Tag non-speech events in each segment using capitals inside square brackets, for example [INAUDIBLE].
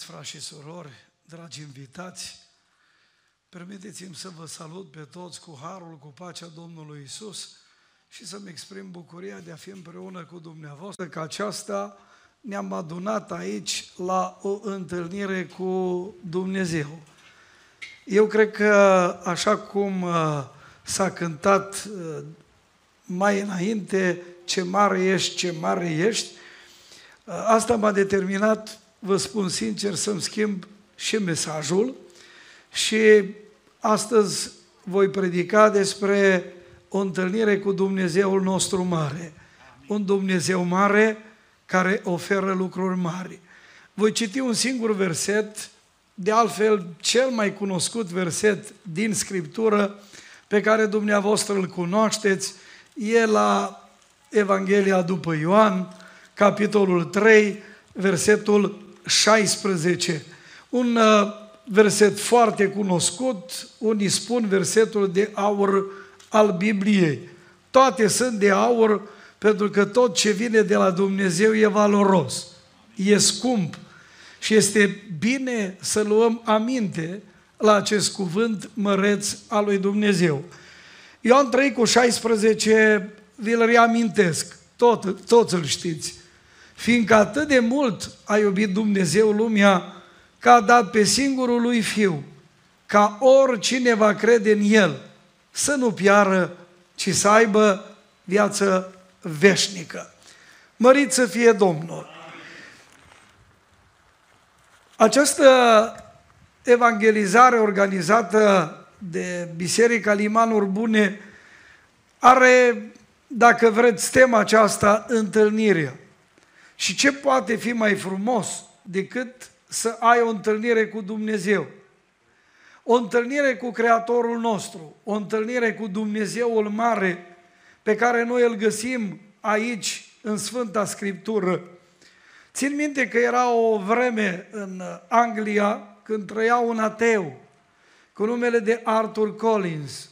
Iubiți frați și surori, dragi invitați, permiteți-mi să vă salut pe toți cu harul, cu pacea Domnului Isus și să-mi exprim bucuria de a fi împreună cu dumneavoastră, că aceasta ne-am adunat aici la o întâlnire cu Dumnezeu. Eu cred că așa cum uh, s-a cântat uh, mai înainte, ce mare ești, ce mare ești, uh, asta m-a determinat vă spun sincer, să-mi schimb și mesajul și astăzi voi predica despre o întâlnire cu Dumnezeul nostru mare. Un Dumnezeu mare care oferă lucruri mari. Voi citi un singur verset, de altfel cel mai cunoscut verset din Scriptură, pe care dumneavoastră îl cunoașteți, e la Evanghelia după Ioan, capitolul 3, versetul 16. Un uh, verset foarte cunoscut, unii spun versetul de aur al Bibliei. Toate sunt de aur pentru că tot ce vine de la Dumnezeu e valoros, e scump și este bine să luăm aminte la acest cuvânt măreț al lui Dumnezeu. Ioan 3 cu 16, vi-l reamintesc, tot, toți îl știți fiindcă atât de mult a iubit Dumnezeu lumea, că a dat pe singurul lui Fiu, ca oricine va crede în El, să nu piară, ci să aibă viață veșnică. Mărit să fie Domnul! Această evangelizare organizată de Biserica Limanuri Bune are, dacă vreți, tema aceasta, întâlnirea. Și ce poate fi mai frumos decât să ai o întâlnire cu Dumnezeu? O întâlnire cu Creatorul nostru, o întâlnire cu Dumnezeul mare pe care noi îl găsim aici în Sfânta Scriptură. Țin minte că era o vreme în Anglia când trăia un ateu cu numele de Arthur Collins.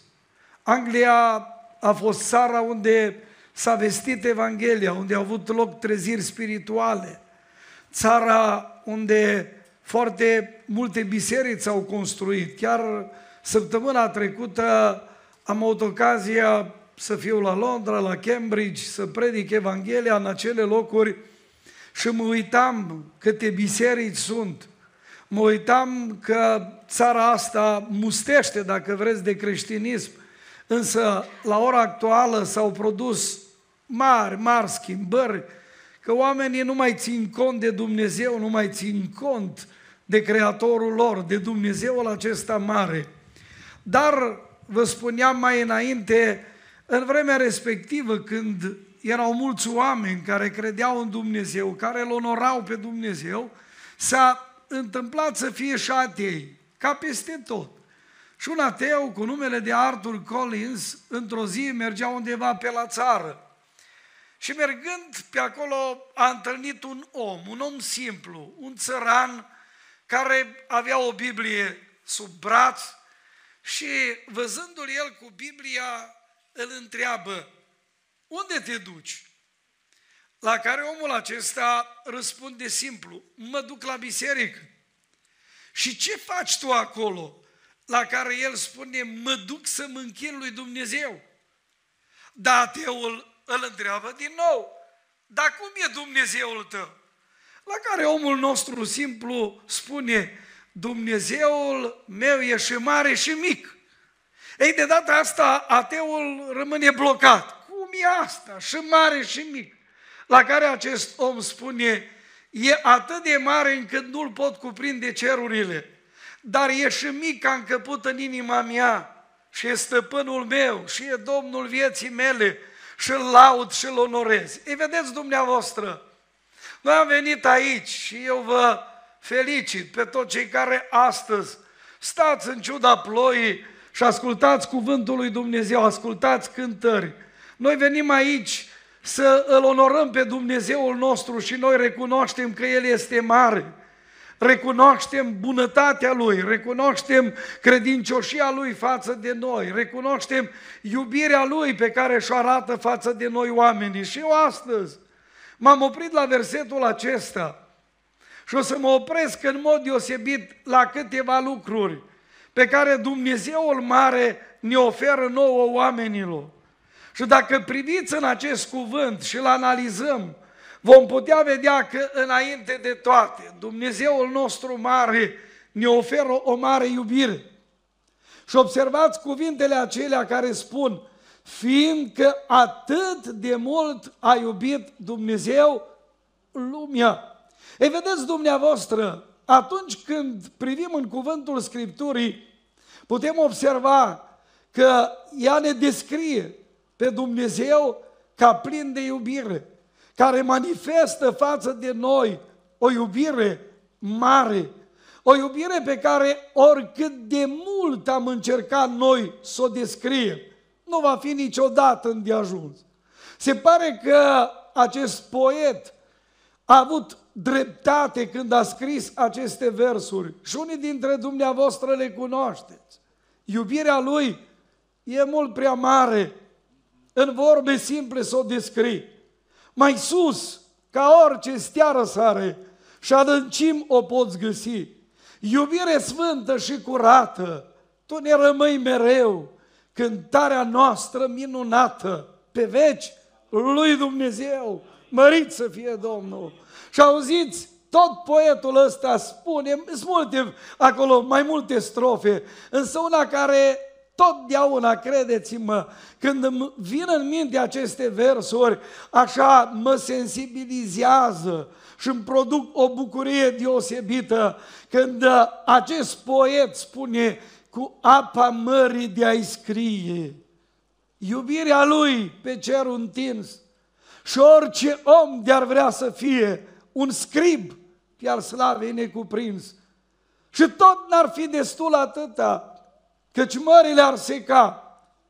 Anglia a fost țara unde s-a vestit Evanghelia, unde au avut loc treziri spirituale, țara unde foarte multe biserici s-au construit. Chiar săptămâna trecută am avut ocazia să fiu la Londra, la Cambridge, să predic Evanghelia în acele locuri și mă uitam câte biserici sunt. Mă uitam că țara asta mustește, dacă vreți, de creștinism. Însă, la ora actuală s-au produs mari, mari schimbări, că oamenii nu mai țin cont de Dumnezeu, nu mai țin cont de Creatorul lor, de Dumnezeul acesta mare. Dar, vă spuneam mai înainte, în vremea respectivă, când erau mulți oameni care credeau în Dumnezeu, care îl onorau pe Dumnezeu, s-a întâmplat să fie și atei, ca peste tot. Și un ateu cu numele de Arthur Collins, într-o zi mergea undeva pe la țară și mergând pe acolo a întâlnit un om, un om simplu, un țăran care avea o Biblie sub braț și văzându-l el cu Biblia îl întreabă, unde te duci? La care omul acesta răspunde simplu, mă duc la biserică. Și ce faci tu acolo? La care el spune, mă duc să mă închin lui Dumnezeu. Dar ateul îl întreabă din nou, dar cum e Dumnezeul tău? La care omul nostru simplu spune, Dumnezeul meu e și mare și mic. Ei, de data asta, ateul rămâne blocat. Cum e asta? Și mare și mic. La care acest om spune, e atât de mare încât nu-l pot cuprinde cerurile, dar e și mic ca încăput în inima mea și e stăpânul meu și e Domnul vieții mele și îl laud și îl onorez. Ei vedeți dumneavoastră, noi am venit aici și eu vă felicit pe toți cei care astăzi stați în ciuda ploii și ascultați cuvântul lui Dumnezeu, ascultați cântări. Noi venim aici să îl onorăm pe Dumnezeul nostru și noi recunoaștem că El este mare recunoaștem bunătatea Lui, recunoaștem credincioșia Lui față de noi, recunoaștem iubirea Lui pe care și-o arată față de noi oamenii. Și eu astăzi m-am oprit la versetul acesta Și o să mă opresc în mod deosebit la câteva lucruri pe care Dumnezeul mare ne oferă nouă oamenilor. Și dacă priviți în acest cuvânt și îl analizăm, vom putea vedea că înainte de toate, Dumnezeul nostru mare ne oferă o mare iubire. Și observați cuvintele acelea care spun, fiindcă atât de mult a iubit Dumnezeu lumea. Ei, vedeți dumneavoastră, atunci când privim în cuvântul Scripturii, putem observa că ea ne descrie pe Dumnezeu ca plin de iubire, care manifestă față de noi o iubire mare, o iubire pe care oricât de mult am încercat noi să o descriem, nu va fi niciodată îndeajuns. Se pare că acest poet a avut dreptate când a scris aceste versuri și unii dintre dumneavoastră le cunoașteți. Iubirea lui e mult prea mare în vorbe simple să o descrii. Mai sus, ca orice stea răsare și adâncim o poți găsi. Iubire sfântă și curată, tu ne rămâi mereu, cântarea noastră minunată, pe veci lui Dumnezeu, mărit să fie Domnul. Și auziți, tot poetul ăsta spune, sunt multe acolo, mai multe strofe, însă una care totdeauna, credeți-mă, când îmi vin în minte aceste versuri, așa mă sensibilizează și îmi produc o bucurie deosebită când acest poet spune cu apa mării de a-i scrie. Iubirea lui pe cerul întins și orice om de-ar vrea să fie un scrib pe-al slavei necuprins. Și tot n-ar fi destul atâta, căci mările ar seca,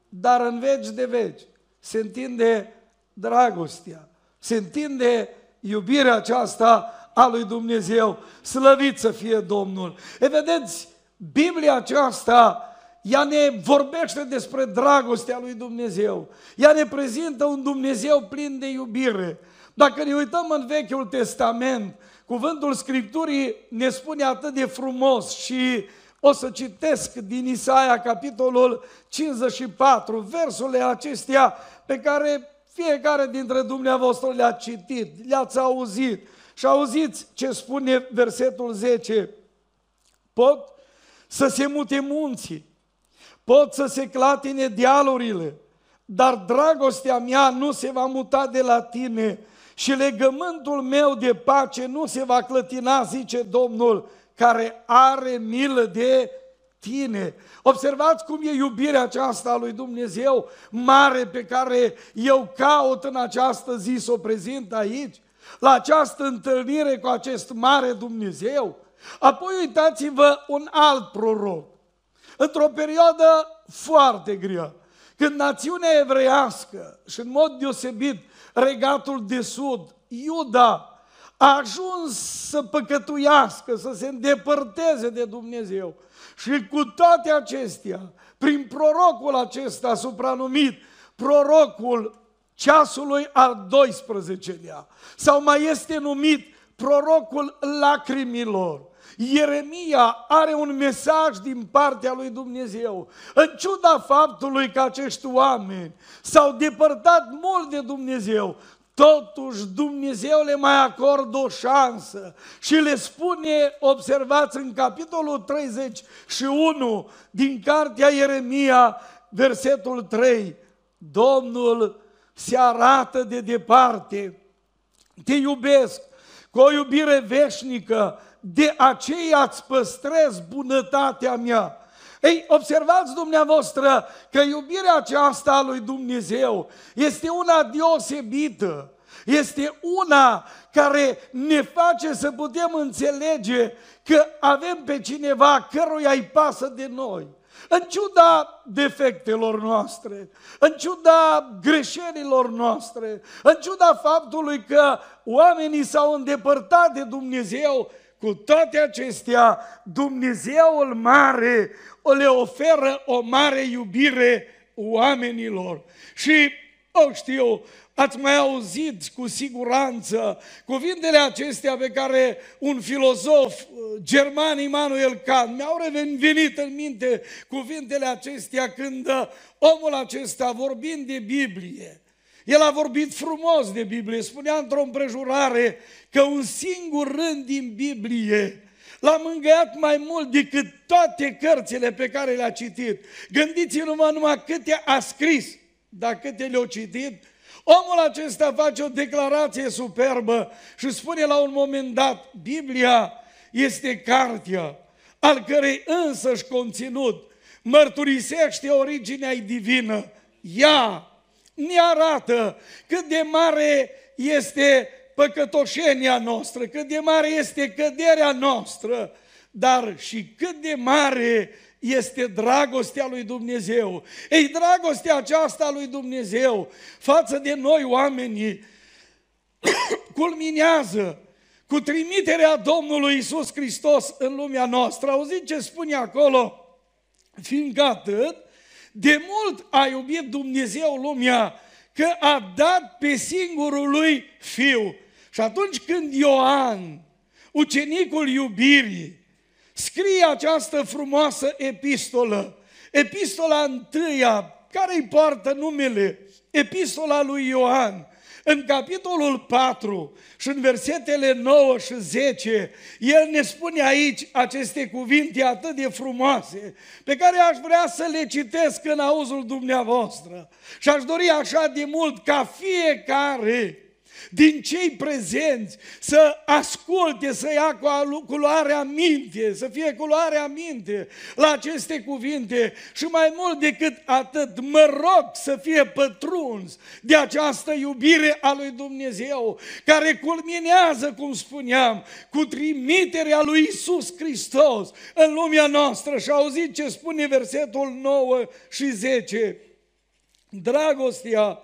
dar în veci de veci se întinde dragostea, se întinde iubirea aceasta a lui Dumnezeu, slăvit să fie Domnul. E vedeți, Biblia aceasta, ea ne vorbește despre dragostea lui Dumnezeu. Ea ne prezintă un Dumnezeu plin de iubire. Dacă ne uităm în Vechiul Testament, cuvântul Scripturii ne spune atât de frumos și o să citesc din Isaia, capitolul 54, versurile acestea pe care fiecare dintre dumneavoastră le-a citit, le-ați auzit. Și auziți ce spune versetul 10. Pot să se mute munții, pot să se clatine dealurile, dar dragostea mea nu se va muta de la tine și legământul meu de pace nu se va clătina, zice Domnul, care are milă de tine. Observați cum e iubirea aceasta a lui Dumnezeu mare pe care eu caut în această zi să o prezint aici, la această întâlnire cu acest mare Dumnezeu. Apoi uitați-vă un alt proroc. Într-o perioadă foarte grea, când națiunea evreiască și în mod deosebit regatul de sud, Iuda, a ajuns să păcătuiască, să se îndepărteze de Dumnezeu. Și cu toate acestea, prin prorocul acesta supranumit, prorocul ceasului al 12-lea, sau mai este numit prorocul lacrimilor, Ieremia are un mesaj din partea lui Dumnezeu. În ciuda faptului că acești oameni s-au depărtat mult de Dumnezeu, Totuși Dumnezeu le mai acordă o șansă și le spune, observați în capitolul 31 din cartea Ieremia, versetul 3, Domnul se arată de departe, te iubesc cu o iubire veșnică, de aceea îți păstrez bunătatea mea. Ei, observați dumneavoastră că iubirea aceasta a lui Dumnezeu este una deosebită. Este una care ne face să putem înțelege că avem pe cineva căruia îi pasă de noi. În ciuda defectelor noastre, în ciuda greșelilor noastre, în ciuda faptului că oamenii s-au îndepărtat de Dumnezeu, cu toate acestea, Dumnezeul mare le oferă o mare iubire oamenilor. Și, o știu, Ați mai auzit cu siguranță cuvintele acestea pe care un filozof german, Immanuel Kant, mi-au revenit în minte cuvintele acestea când omul acesta, vorbind de Biblie, el a vorbit frumos de Biblie, spunea într-o împrejurare că un singur rând din Biblie L-a mângâiat mai mult decât toate cărțile pe care le-a citit. Gândiți-vă numai câte a scris, dar câte le-a citit. Omul acesta face o declarație superbă și spune la un moment dat, Biblia este cartea al cărei însăși conținut mărturisește originea divină. Ea ne arată cât de mare este păcătoșenia noastră, cât de mare este căderea noastră, dar și cât de mare este dragostea lui Dumnezeu. Ei, dragostea aceasta lui Dumnezeu față de noi oamenii [COUGHS] culminează cu trimiterea Domnului Isus Hristos în lumea noastră. Auziți ce spune acolo? Fiindcă atât, de mult a iubit Dumnezeu lumea că a dat pe singurul lui Fiu. Și atunci când Ioan, ucenicul iubirii, scrie această frumoasă epistolă, epistola întâia, care îi poartă numele, epistola lui Ioan, în capitolul 4 și în versetele 9 și 10, el ne spune aici aceste cuvinte atât de frumoase, pe care aș vrea să le citesc în auzul dumneavoastră. Și aș dori așa de mult ca fiecare din cei prezenți să asculte, să ia cu culoarea minte, să fie culoarea minte la aceste cuvinte și mai mult decât atât, mă rog să fie pătruns de această iubire a lui Dumnezeu, care culminează, cum spuneam, cu trimiterea lui Isus Hristos în lumea noastră. Și auziți ce spune versetul 9 și 10. Dragostea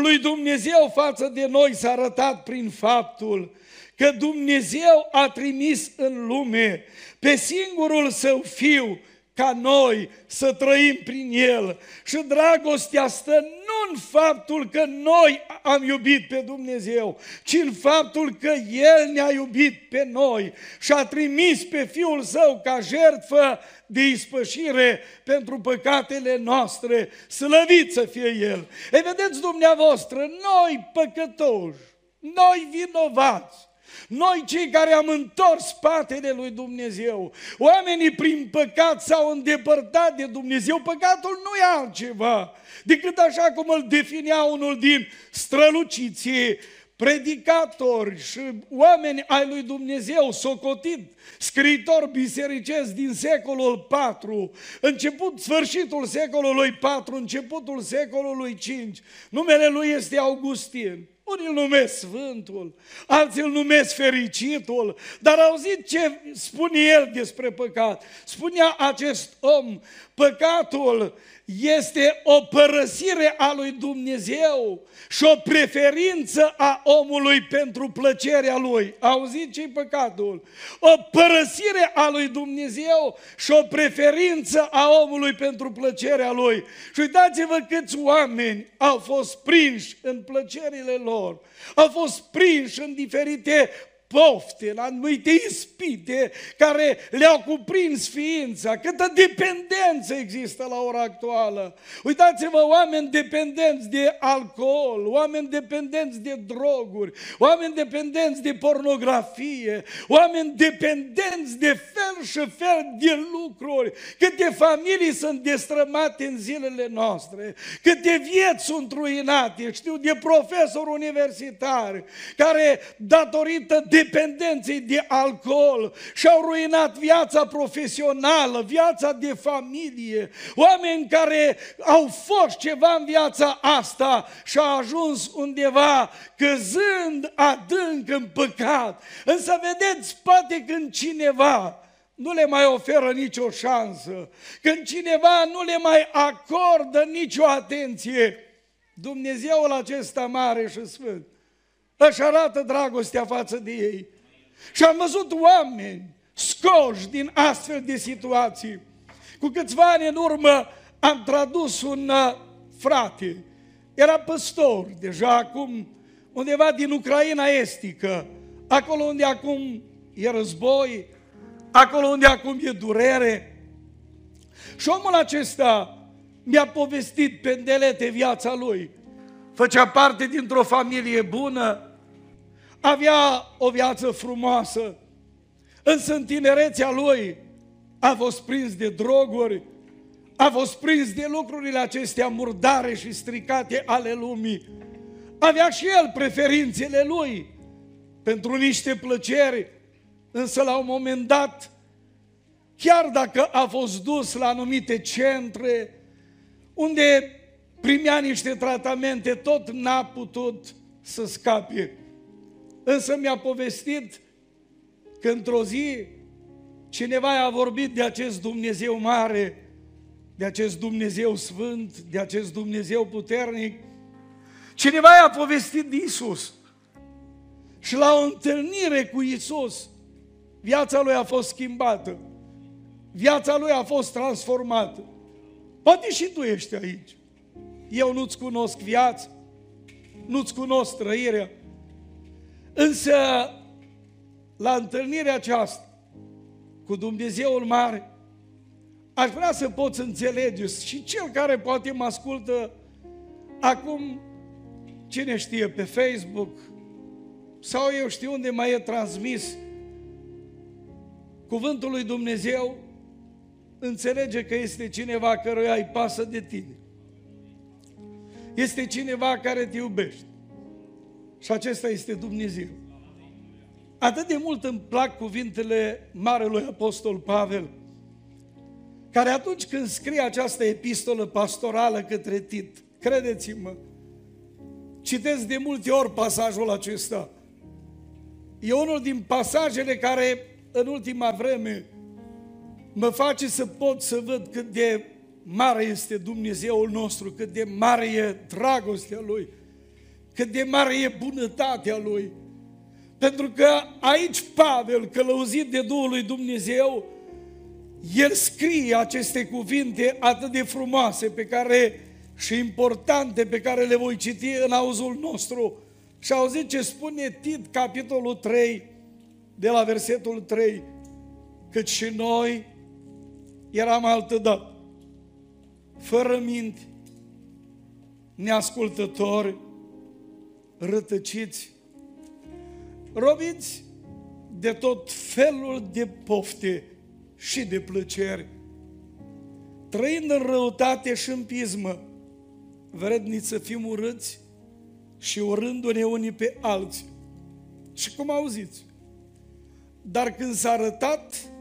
lui Dumnezeu față de noi s-a arătat prin faptul că Dumnezeu a trimis în lume pe singurul său fiu ca noi să trăim prin El. Și dragostea stă nu în faptul că noi am iubit pe Dumnezeu, ci în faptul că El ne-a iubit pe noi și a trimis pe Fiul Său ca jertfă de ispășire pentru păcatele noastre. Slăvit să fie El! Ei, vedeți dumneavoastră, noi păcătoși, noi vinovați, noi cei care am întors spatele lui Dumnezeu, oamenii prin păcat s-au îndepărtat de Dumnezeu, păcatul nu e altceva decât așa cum îl definea unul din străluciții predicatori și oameni ai lui Dumnezeu, socotit, scriitor bisericesc din secolul 4, început, sfârșitul secolului 4, începutul secolului 5. Numele lui este Augustin. Unii îl numesc Sfântul, alții îl numesc Fericitul, dar auzit ce spune el despre păcat. Spunea acest om, păcatul este o părăsire a lui Dumnezeu și o preferință a omului pentru plăcerea lui. Auziți ce păcatul? O părăsire a lui Dumnezeu și o preferință a omului pentru plăcerea lui. Și uitați-vă câți oameni au fost prinși în plăcerile lor, au fost prinși în diferite pofte, la anumite ispite care le-au cuprins ființa, câtă dependență există la ora actuală. Uitați-vă, oameni dependenți de alcool, oameni dependenți de droguri, oameni dependenți de pornografie, oameni dependenți de fel și fel de lucruri, câte familii sunt destrămate în zilele noastre, câte vieți sunt ruinate, știu, de profesori universitari, care datorită de dependenței de alcool și-au ruinat viața profesională, viața de familie, oameni care au fost ceva în viața asta și au ajuns undeva căzând adânc în păcat. Însă vedeți, poate când cineva nu le mai oferă nicio șansă, când cineva nu le mai acordă nicio atenție, Dumnezeul acesta mare și sfânt își arată dragostea față de ei. Și am văzut oameni scoși din astfel de situații. Cu câțiva ani în urmă am tradus un uh, frate era păstor deja acum undeva din Ucraina estică, acolo unde acum e război, acolo unde acum e durere. Și omul acesta mi-a povestit pendelete viața lui. Făcea parte dintr-o familie bună, avea o viață frumoasă, însă în tinerețea lui a fost prins de droguri, a fost prins de lucrurile acestea murdare și stricate ale lumii. Avea și el preferințele lui pentru niște plăceri, însă la un moment dat, chiar dacă a fost dus la anumite centre, unde primea niște tratamente, tot n-a putut să scape. Însă mi-a povestit că într-o zi cineva a vorbit de acest Dumnezeu mare, de acest Dumnezeu sfânt, de acest Dumnezeu puternic. Cineva i-a povestit de Isus. Și la o întâlnire cu Isus, viața lui a fost schimbată. Viața lui a fost transformată. Poate și tu ești aici. Eu nu-ți cunosc viața, nu-ți cunosc trăirea. Însă, la întâlnirea aceasta cu Dumnezeul Mare, aș vrea să poți înțelege și cel care poate mă ascultă acum, cine știe, pe Facebook sau eu știu unde mai e transmis cuvântul lui Dumnezeu, înțelege că este cineva căruia îi pasă de tine. Este cineva care te iubește. Și acesta este Dumnezeu. Atât de mult îmi plac cuvintele Marelui Apostol Pavel, care atunci când scrie această epistolă pastorală către Tit, credeți-mă, citesc de multe ori pasajul acesta. E unul din pasajele care în ultima vreme mă face să pot să văd cât de mare este Dumnezeul nostru, cât de mare e dragostea Lui, cât de mare e bunătatea Lui. Pentru că aici Pavel, călăuzit de Duhul lui Dumnezeu, el scrie aceste cuvinte atât de frumoase pe care și importante pe care le voi citi în auzul nostru. Și auzit ce spune Tit, capitolul 3, de la versetul 3, cât și noi eram altădată fără minte, neascultători, rătăciți, robiți de tot felul de pofte și de plăceri, trăind în răutate și în pismă, vredniți să fim urâți și urându-ne unii pe alții. Și cum auziți? Dar când s-a arătat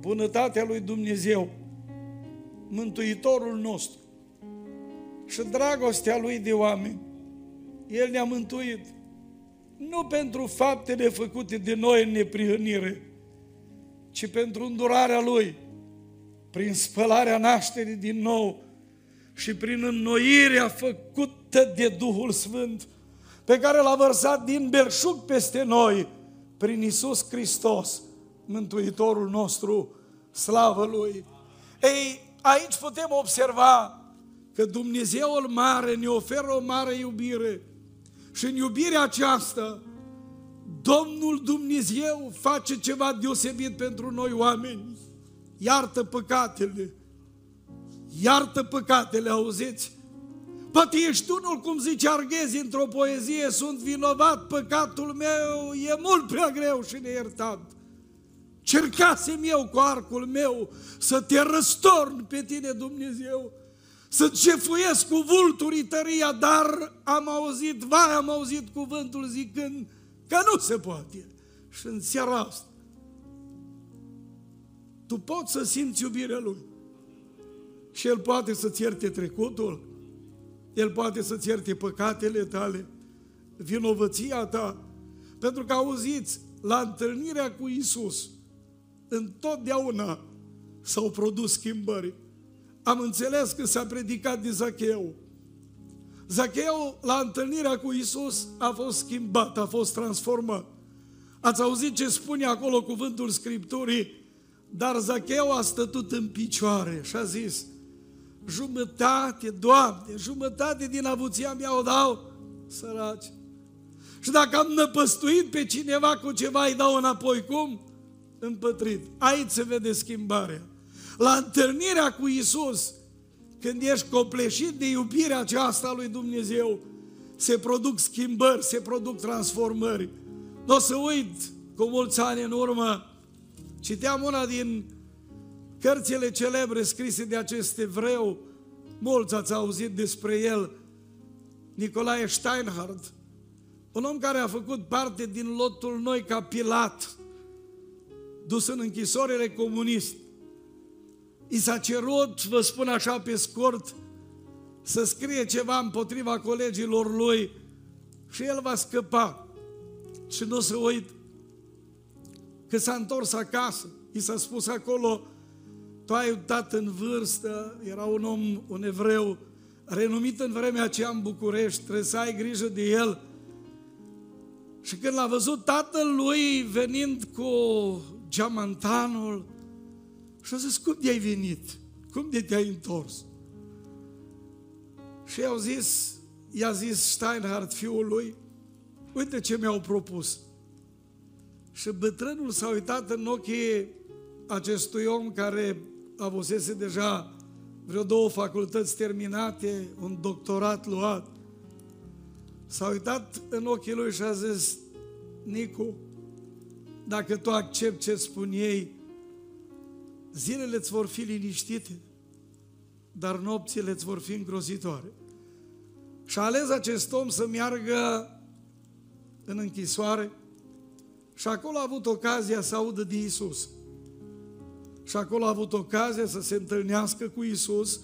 bunătatea lui Dumnezeu, Mântuitorul nostru și dragostea Lui de oameni. El ne-a mântuit nu pentru faptele făcute de noi în neprihănire, ci pentru îndurarea Lui, prin spălarea nașterii din nou și prin înnoirea făcută de Duhul Sfânt, pe care l-a vărsat din belșug peste noi, prin Isus Hristos, Mântuitorul nostru, slavă Lui. Ei, aici putem observa că Dumnezeul mare ne oferă o mare iubire și în iubirea aceasta Domnul Dumnezeu face ceva deosebit pentru noi oameni. Iartă păcatele. Iartă păcatele, auziți? Poate ești unul, cum zice Arghezi într-o poezie, sunt vinovat, păcatul meu e mult prea greu și neiertat. Cercasem eu cu arcul meu să te răstorn pe tine, Dumnezeu, să cefuiesc cu vulturii tăria, dar am auzit, vai, am auzit cuvântul zicând că nu se poate. Și în seara asta, tu poți să simți iubirea Lui. Și El poate să-ți ierte trecutul, El poate să-ți ierte păcatele tale, vinovăția ta, pentru că auziți, la întâlnirea cu Isus, întotdeauna s-au produs schimbări. Am înțeles că s-a predicat de Zacheu. Zacheu, la întâlnirea cu Isus, a fost schimbat, a fost transformat. Ați auzit ce spune acolo cuvântul Scripturii? Dar Zacheu a stătut în picioare și a zis, jumătate, Doamne, jumătate din avuția mea o dau săraci. Și dacă am năpăstuit pe cineva cu ceva, îi dau înapoi. Cum? Împătrit. Aici se vede schimbarea. La întâlnirea cu Isus, când ești copleșit de iubirea aceasta lui Dumnezeu, se produc schimbări, se produc transformări. Nu o să uit, cu mulți ani în urmă, citeam una din cărțile celebre scrise de acest evreu, mulți ați auzit despre el, Nicolae Steinhardt, un om care a făcut parte din lotul noi ca Pilat, dus în închisorile comunist. I s-a cerut, vă spun așa pe scurt, să scrie ceva împotriva colegilor lui și el va scăpa. Și nu se uit că s-a întors acasă. I s-a spus acolo, tu ai un tată în vârstă, era un om, un evreu, renumit în vremea aceea în București, trebuie să ai grijă de el. Și când l-a văzut tatăl lui venind cu geamantanul, și a zis, cum de-ai venit? Cum de te-ai întors? Și i-au zis, i-a zis Steinhardt fiul lui, uite ce mi-au propus. Și bătrânul s-a uitat în ochii acestui om care avusese deja vreo două facultăți terminate, un doctorat luat. S-a uitat în ochii lui și a zis, Nicu, dacă tu accepti ce spun ei, zilele îți vor fi liniștite, dar nopțile îți vor fi îngrozitoare. Și a ales acest om să meargă în închisoare și acolo a avut ocazia să audă de Isus. Și acolo a avut ocazia să se întâlnească cu Isus,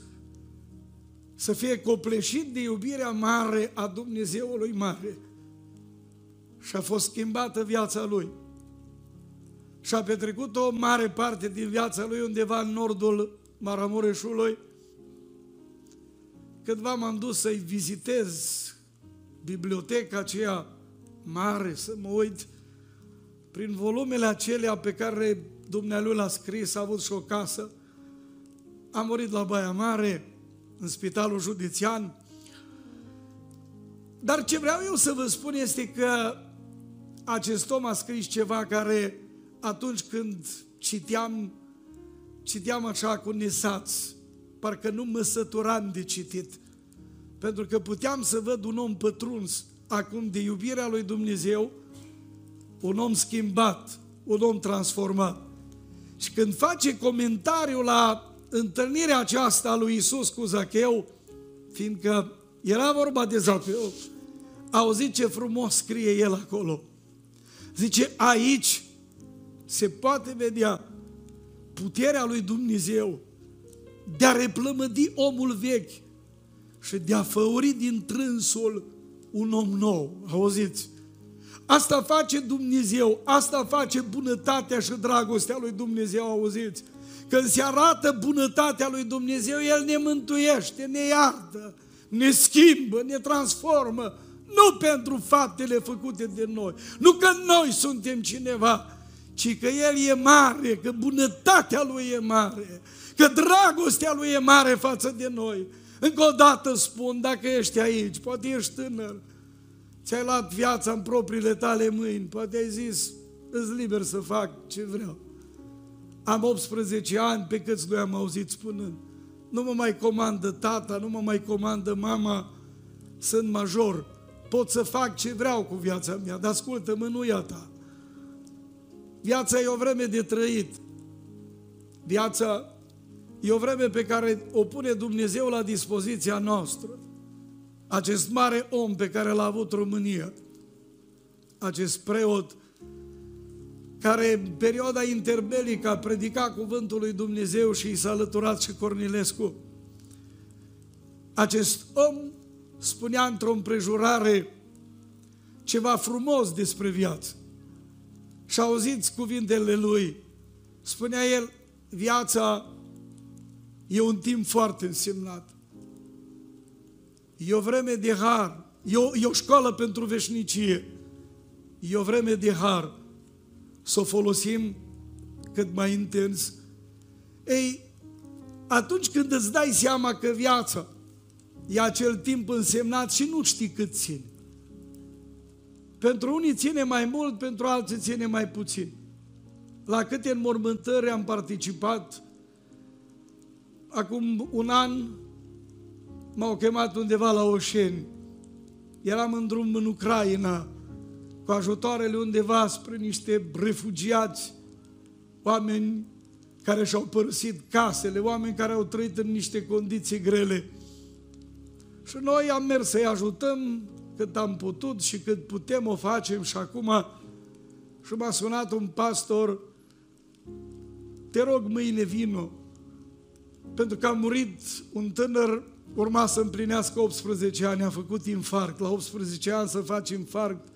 să fie copleșit de iubirea mare a Dumnezeului mare. Și a fost schimbată viața lui. Și a petrecut o mare parte din viața lui undeva în nordul Maramureșului. Cândva m-am dus să-i vizitez biblioteca aceea mare, să mă uit prin volumele acelea pe care Dumnealui l-a scris, a avut și o casă. A murit la Baia Mare, în spitalul județean. Dar ce vreau eu să vă spun este că acest om a scris ceva care atunci când citeam, citeam așa cu nesați, parcă nu mă săturam de citit, pentru că puteam să văd un om pătruns acum de iubirea lui Dumnezeu, un om schimbat, un om transformat. Și când face comentariul la întâlnirea aceasta a lui Isus cu Zacheu, fiindcă era vorba de Zacheu, auzit ce frumos scrie el acolo. Zice, aici se poate vedea puterea lui Dumnezeu de a replămădi omul vechi și de a făuri din trânsul un om nou. Auziți? Asta face Dumnezeu, asta face bunătatea și dragostea lui Dumnezeu, auziți? Când se arată bunătatea lui Dumnezeu, El ne mântuiește, ne iartă, ne schimbă, ne transformă, nu pentru faptele făcute de noi, nu că noi suntem cineva, ci că El e mare, că bunătatea Lui e mare, că dragostea Lui e mare față de noi. Încă o dată spun, dacă ești aici, poate ești tânăr, ți-ai luat viața în propriile tale mâini, poate ai zis, îți liber să fac ce vreau. Am 18 ani pe câți noi am auzit spunând, nu mă mai comandă tata, nu mă mai comandă mama, sunt major, pot să fac ce vreau cu viața mea, dar ascultă-mă, nu e a ta. Viața e o vreme de trăit. Viața e o vreme pe care o pune Dumnezeu la dispoziția noastră. Acest mare om pe care l-a avut România, acest preot care în perioada interbelică a predicat cuvântul lui Dumnezeu și i s-a alăturat și Cornilescu. Acest om spunea într-o împrejurare ceva frumos despre viață. Și auziți cuvintele lui. Spunea el, viața e un timp foarte însemnat. E o vreme de har. E o, e o școală pentru veșnicie. E o vreme de har. Să o folosim cât mai intens. Ei, Atunci când îți dai seama că viața e acel timp însemnat și nu știi cât ține. Pentru unii ține mai mult, pentru alții ține mai puțin. La câte înmormântări am participat, acum un an m-au chemat undeva la Oșeni. Eram în drum în Ucraina, cu ajutoarele undeva spre niște refugiați, oameni care și-au părăsit casele, oameni care au trăit în niște condiții grele. Și noi am mers să-i ajutăm cât am putut și cât putem o facem și acum și m-a sunat un pastor, te rog mâine vino, pentru că a murit un tânăr, urma să împlinească 18 ani, a făcut infarct. La 18 ani să faci infarct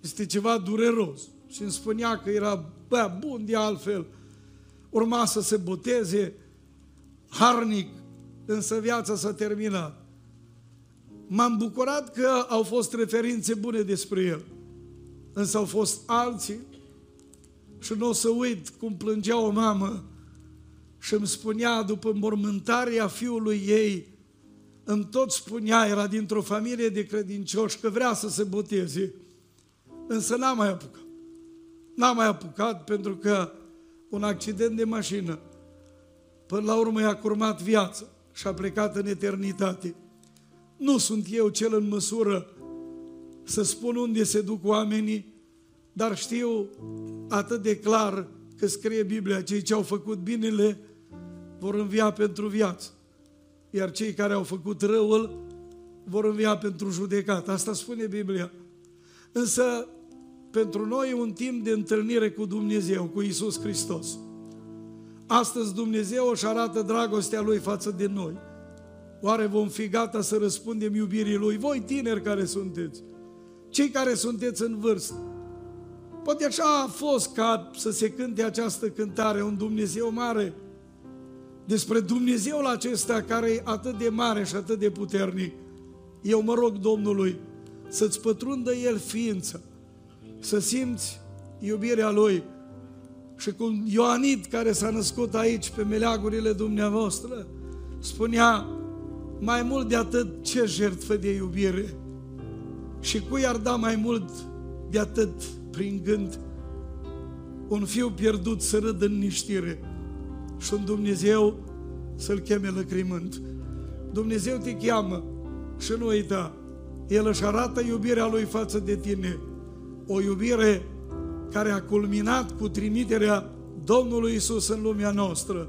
este ceva dureros. Și îmi spunea că era bă, bun de altfel. Urma să se boteze, harnic, însă viața s-a terminat. M-am bucurat că au fost referințe bune despre el. Însă au fost alții și nu o să uit cum plângea o mamă și îmi spunea după mormântarea fiului ei, îmi tot spunea, era dintr-o familie de credincioși, că vrea să se boteze, însă n-a mai apucat. N-a mai apucat pentru că un accident de mașină, până la urmă i-a curmat viața și a plecat în eternitate. Nu sunt eu cel în măsură să spun unde se duc oamenii, dar știu atât de clar că scrie Biblia, cei ce au făcut binele vor învia pentru viață, iar cei care au făcut răul vor învia pentru judecat. Asta spune Biblia. Însă, pentru noi e un timp de întâlnire cu Dumnezeu, cu Isus Hristos. Astăzi Dumnezeu își arată dragostea Lui față de noi. Oare vom fi gata să răspundem iubirii Lui? Voi tineri care sunteți, cei care sunteți în vârstă, poate așa a fost ca să se cânte această cântare, un Dumnezeu mare, despre Dumnezeul acesta care e atât de mare și atât de puternic. Eu mă rog Domnului să-ți pătrundă El ființa, să simți iubirea Lui. Și cum Ioanit, care s-a născut aici pe meleagurile dumneavoastră, spunea, mai mult de atât ce jertfă de iubire și cui ar da mai mult de atât prin gând un fiu pierdut să râd în niștire și un Dumnezeu să-l cheme lăcrimând. Dumnezeu te cheamă și nu uita, El își arată iubirea Lui față de tine. O iubire care a culminat cu trimiterea Domnului Isus în lumea noastră,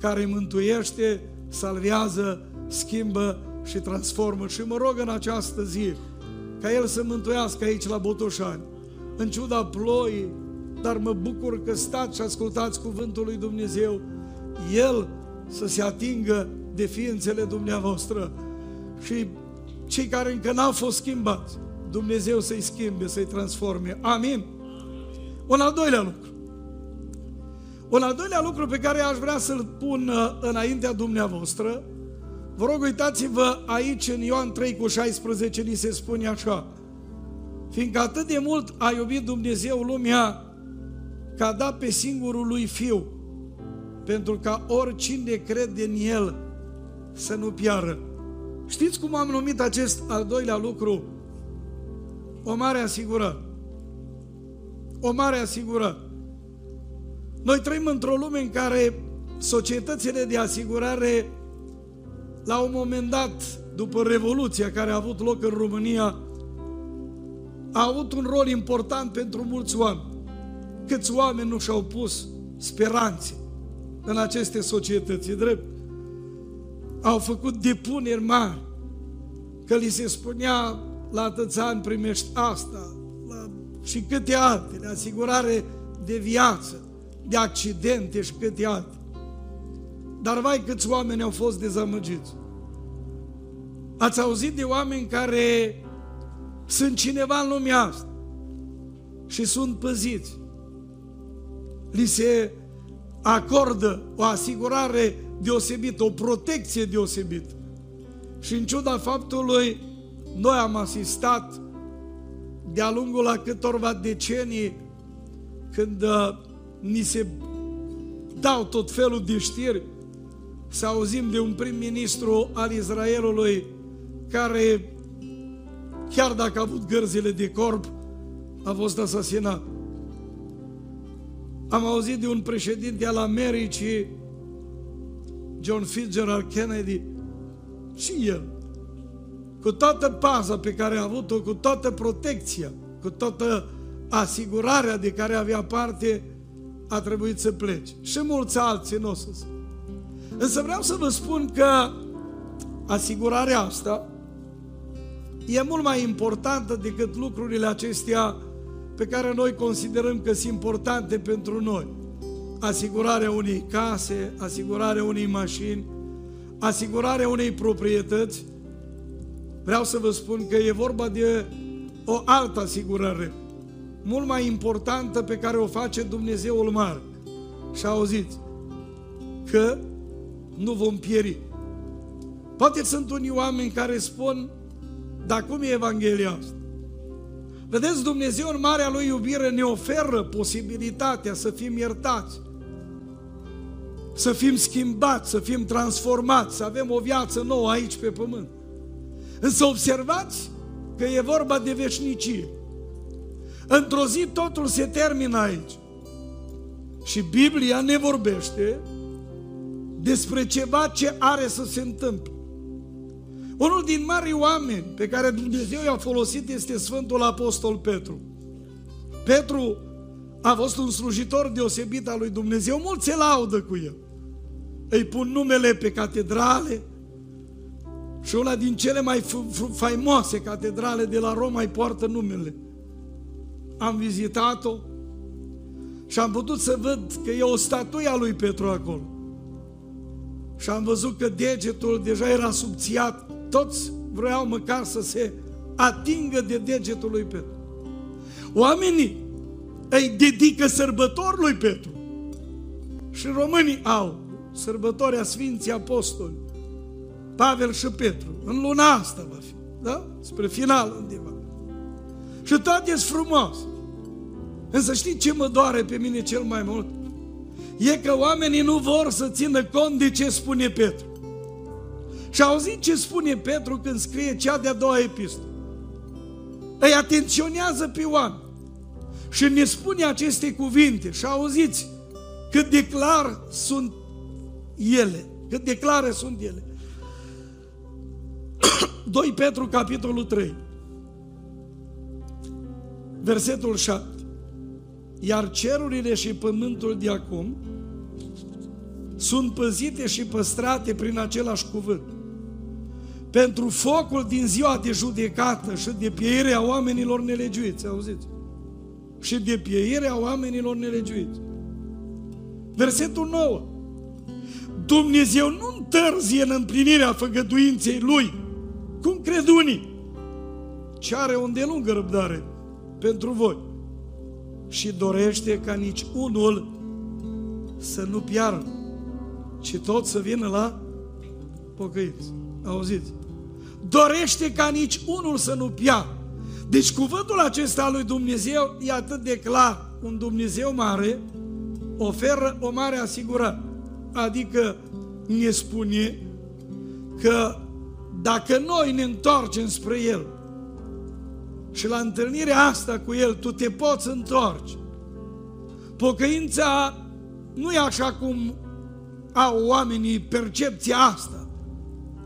care mântuiește, salvează, schimbă și transformă. Și mă rog în această zi ca El să mântuiască aici la Botoșani, în ciuda ploii, dar mă bucur că stați și ascultați cuvântul lui Dumnezeu. El să se atingă de ființele dumneavoastră și cei care încă n-au fost schimbați, Dumnezeu să-i schimbe, să-i transforme. Amin. Un al doilea lucru. Un al doilea lucru pe care aș vrea să-l pun uh, înaintea dumneavoastră, vă rog uitați-vă aici în Ioan 3 cu 16, ni se spune așa, fiindcă atât de mult a iubit Dumnezeu lumea, că a dat pe singurul lui Fiu, pentru ca oricine crede în El să nu piară. Știți cum am numit acest al doilea lucru? O mare asigură. O mare asigură. Noi trăim într-o lume în care societățile de asigurare, la un moment dat, după Revoluția care a avut loc în România, a avut un rol important pentru mulți oameni. Câți oameni nu și-au pus speranțe în aceste societăți, e drept. Au făcut depuneri mari, că li se spunea la atâți ani primești asta, la, și câte altele, asigurare de viață, de accidente și câte alte. Dar vai câți oameni au fost dezamăgiți. Ați auzit de oameni care sunt cineva în lumea asta și sunt păziți. Li se acordă o asigurare deosebită, o protecție deosebită. Și în ciuda faptului, noi am asistat de-a lungul a câtorva decenii când uh, ni se dau tot felul de știri să auzim de un prim-ministru al Israelului care, chiar dacă a avut gărzile de corp, a fost asasinat. Am auzit de un președinte al Americii, John Fitzgerald Kennedy, și el, cu toată paza pe care a avut-o, cu toată protecția, cu toată asigurarea de care avea parte, a trebuit să plece. Și mulți alții nu o să Însă vreau să vă spun că asigurarea asta e mult mai importantă decât lucrurile acestea pe care noi considerăm că sunt importante pentru noi. Asigurarea unei case, asigurarea unei mașini, asigurarea unei proprietăți. Vreau să vă spun că e vorba de o altă asigurare, mult mai importantă pe care o face Dumnezeul Mare. Și auziți, că nu vom pieri. Poate sunt unii oameni care spun, dar cum e Evanghelia asta? Vedeți, Dumnezeu în marea Lui iubire ne oferă posibilitatea să fim iertați, să fim schimbați, să fim transformați, să avem o viață nouă aici pe pământ. Însă observați că e vorba de veșnicie. Într-o zi totul se termină aici. Și Biblia ne vorbește despre ceva ce are să se întâmple. Unul din mari oameni pe care Dumnezeu i-a folosit este Sfântul Apostol Petru. Petru a fost un slujitor deosebit al lui Dumnezeu, mulți se laudă cu el. Îi pun numele pe catedrale și una din cele mai faimoase catedrale de la Roma îi poartă numele. Am vizitat-o și am putut să văd că e o statuie a lui Petru acolo. Și am văzut că degetul deja era subțiat toți vreau măcar să se atingă de degetul lui Petru. Oamenii îi dedică sărbători lui Petru. Și românii au sărbători a Sfinții Apostoli, Pavel și Petru. În luna asta va fi, da? Spre final undeva. Și toate sunt frumos. Însă știi ce mă doare pe mine cel mai mult? E că oamenii nu vor să țină cont de ce spune Petru. Și auzit ce spune Petru când scrie cea de-a doua epistolă. Îi atenționează pe oameni și ne spune aceste cuvinte și auziți cât de clar sunt ele, cât de clare sunt ele. [COUGHS] 2 Petru, capitolul 3, versetul 7. Iar cerurile și pământul de acum sunt păzite și păstrate prin același cuvânt pentru focul din ziua de judecată și de pieire a oamenilor nelegiuiți, auziți? Și de pieire a oamenilor nelegiuiți. Versetul 9. Dumnezeu nu întârzie în împlinirea făgăduinței Lui, cum cred unii, ci are o îndelungă răbdare pentru voi și dorește ca nici unul să nu piară, ci tot să vină la pocăiți. Auziți? dorește ca nici unul să nu piară. Deci cuvântul acesta al lui Dumnezeu e atât de clar. Un Dumnezeu mare oferă o mare asigurare. Adică ne spune că dacă noi ne întoarcem spre El și la întâlnirea asta cu El tu te poți întoarce, pocăința nu e așa cum au oamenii percepția asta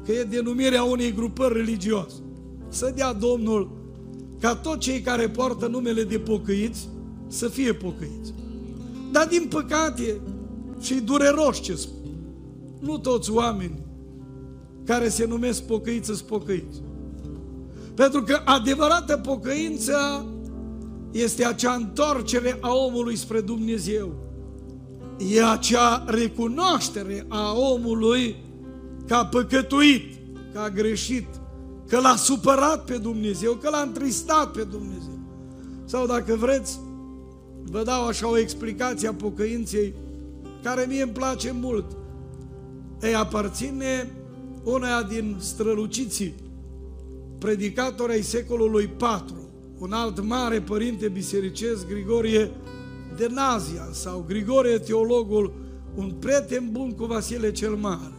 că e denumirea unei grupări religioase. Să dea Domnul ca toți cei care poartă numele de pocăiți să fie pocăiți. Dar din păcate, și dureros ce spun, nu toți oamenii care se numesc pocăiți sunt pocăiți. Pentru că adevărată pocăință este acea întoarcere a omului spre Dumnezeu. E acea recunoaștere a omului că a păcătuit, că a greșit, că l-a supărat pe Dumnezeu, că l-a întristat pe Dumnezeu. Sau dacă vreți, vă dau așa o explicație a pocăinței care mie îmi place mult. Ei aparține uneia din străluciții predicatori ai secolului IV, un alt mare părinte bisericesc, Grigorie de Nazia sau Grigorie teologul, un prieten bun cu Vasile cel Mare.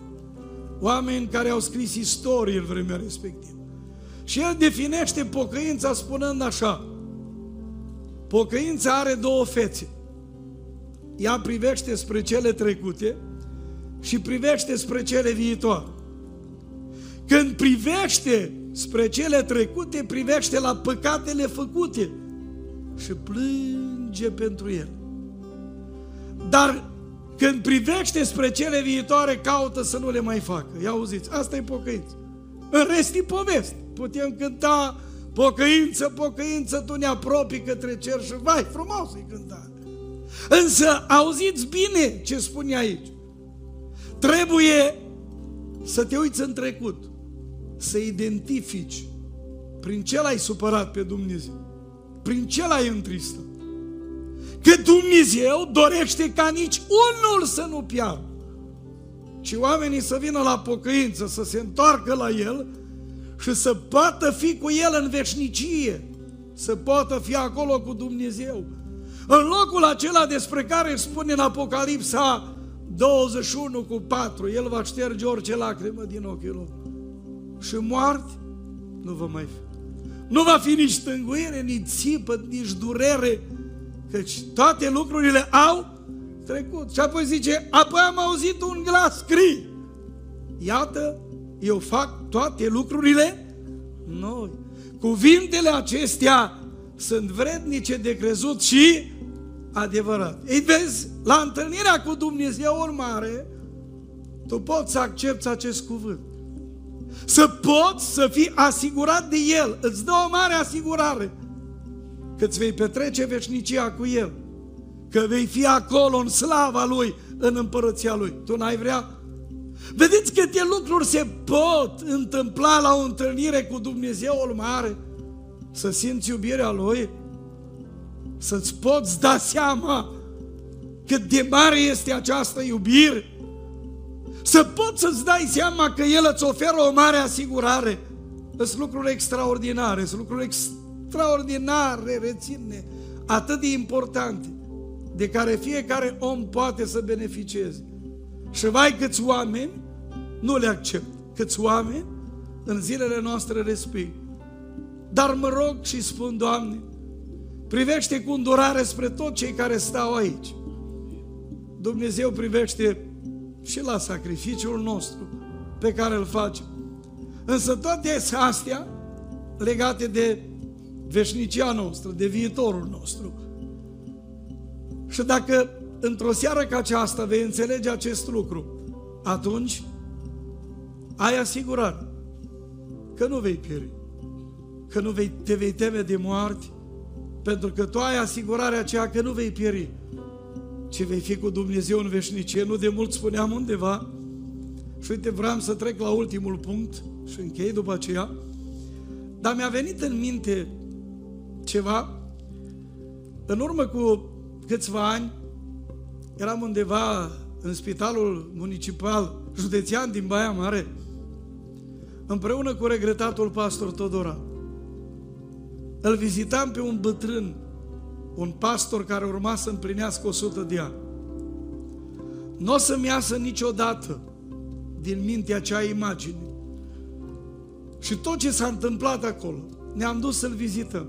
oameni care au scris istorie în vremea respectivă. Și el definește pocăința spunând așa, pocăința are două fețe. Ea privește spre cele trecute și privește spre cele viitoare. Când privește spre cele trecute, privește la păcatele făcute și plânge pentru el. Dar când privește spre cele viitoare, caută să nu le mai facă. Ia auziți, asta e pocăință. În rest e poveste. Putem cânta pocăință, pocăință, tu ne apropii către cer și vai, frumos e cânta. Însă, auziți bine ce spune aici. Trebuie să te uiți în trecut, să identifici prin ce l-ai supărat pe Dumnezeu, prin ce l-ai întristat. Că Dumnezeu dorește ca nici unul să nu piară. Și oamenii să vină la pocăință, să se întoarcă la El și să poată fi cu El în veșnicie, să poată fi acolo cu Dumnezeu. În locul acela despre care spune în Apocalipsa 21 cu 4, El va șterge orice lacrimă din ochii lor. Și moarte nu va mai fi. Nu va fi nici tânguire, nici țipă, nici durere, căci toate lucrurile au trecut. Și apoi zice, apoi am auzit un glas, scrie, iată, eu fac toate lucrurile noi. Cuvintele acestea sunt vrednice de crezut și adevărat. Ei vezi, la întâlnirea cu Dumnezeu mare, tu poți să accepti acest cuvânt. Să poți să fii asigurat de El. Îți dă o mare asigurare că îți vei petrece veșnicia cu El. Că vei fi acolo în slava Lui, în împărăția Lui. Tu n-ai vrea? Vedeți câte lucruri se pot întâmpla la o întâlnire cu Dumnezeul mare? Să simți iubirea Lui? Să-ți poți da seama cât de mare este această iubire? Să poți să-ți dai seama că El îți oferă o mare asigurare? Sunt lucruri extraordinare, sunt lucruri extraordinare, reține, atât de importante, de care fiecare om poate să beneficieze. Și vai câți oameni nu le accept, câți oameni în zilele noastre resping. Dar mă rog și spun, Doamne, privește cu îndurare spre tot cei care stau aici. Dumnezeu privește și la sacrificiul nostru pe care îl facem. Însă toate astea legate de veșnicia noastră, de viitorul nostru. Și dacă într-o seară ca aceasta vei înțelege acest lucru, atunci ai asigurat că nu vei pieri, că nu vei, te vei teme de moarte, pentru că tu ai asigurarea aceea că nu vei pieri, ci vei fi cu Dumnezeu în veșnicie. Nu de mult spuneam undeva, și uite, vreau să trec la ultimul punct și închei după aceea, dar mi-a venit în minte ceva. În urmă cu câțiva ani, eram undeva în spitalul municipal județean din Baia Mare, împreună cu regretatul pastor Todora. Îl vizitam pe un bătrân, un pastor care urma să împlinească 100 de ani. Nu o să-mi iasă niciodată din mintea acea imagine. Și tot ce s-a întâmplat acolo, ne-am dus să-l vizităm.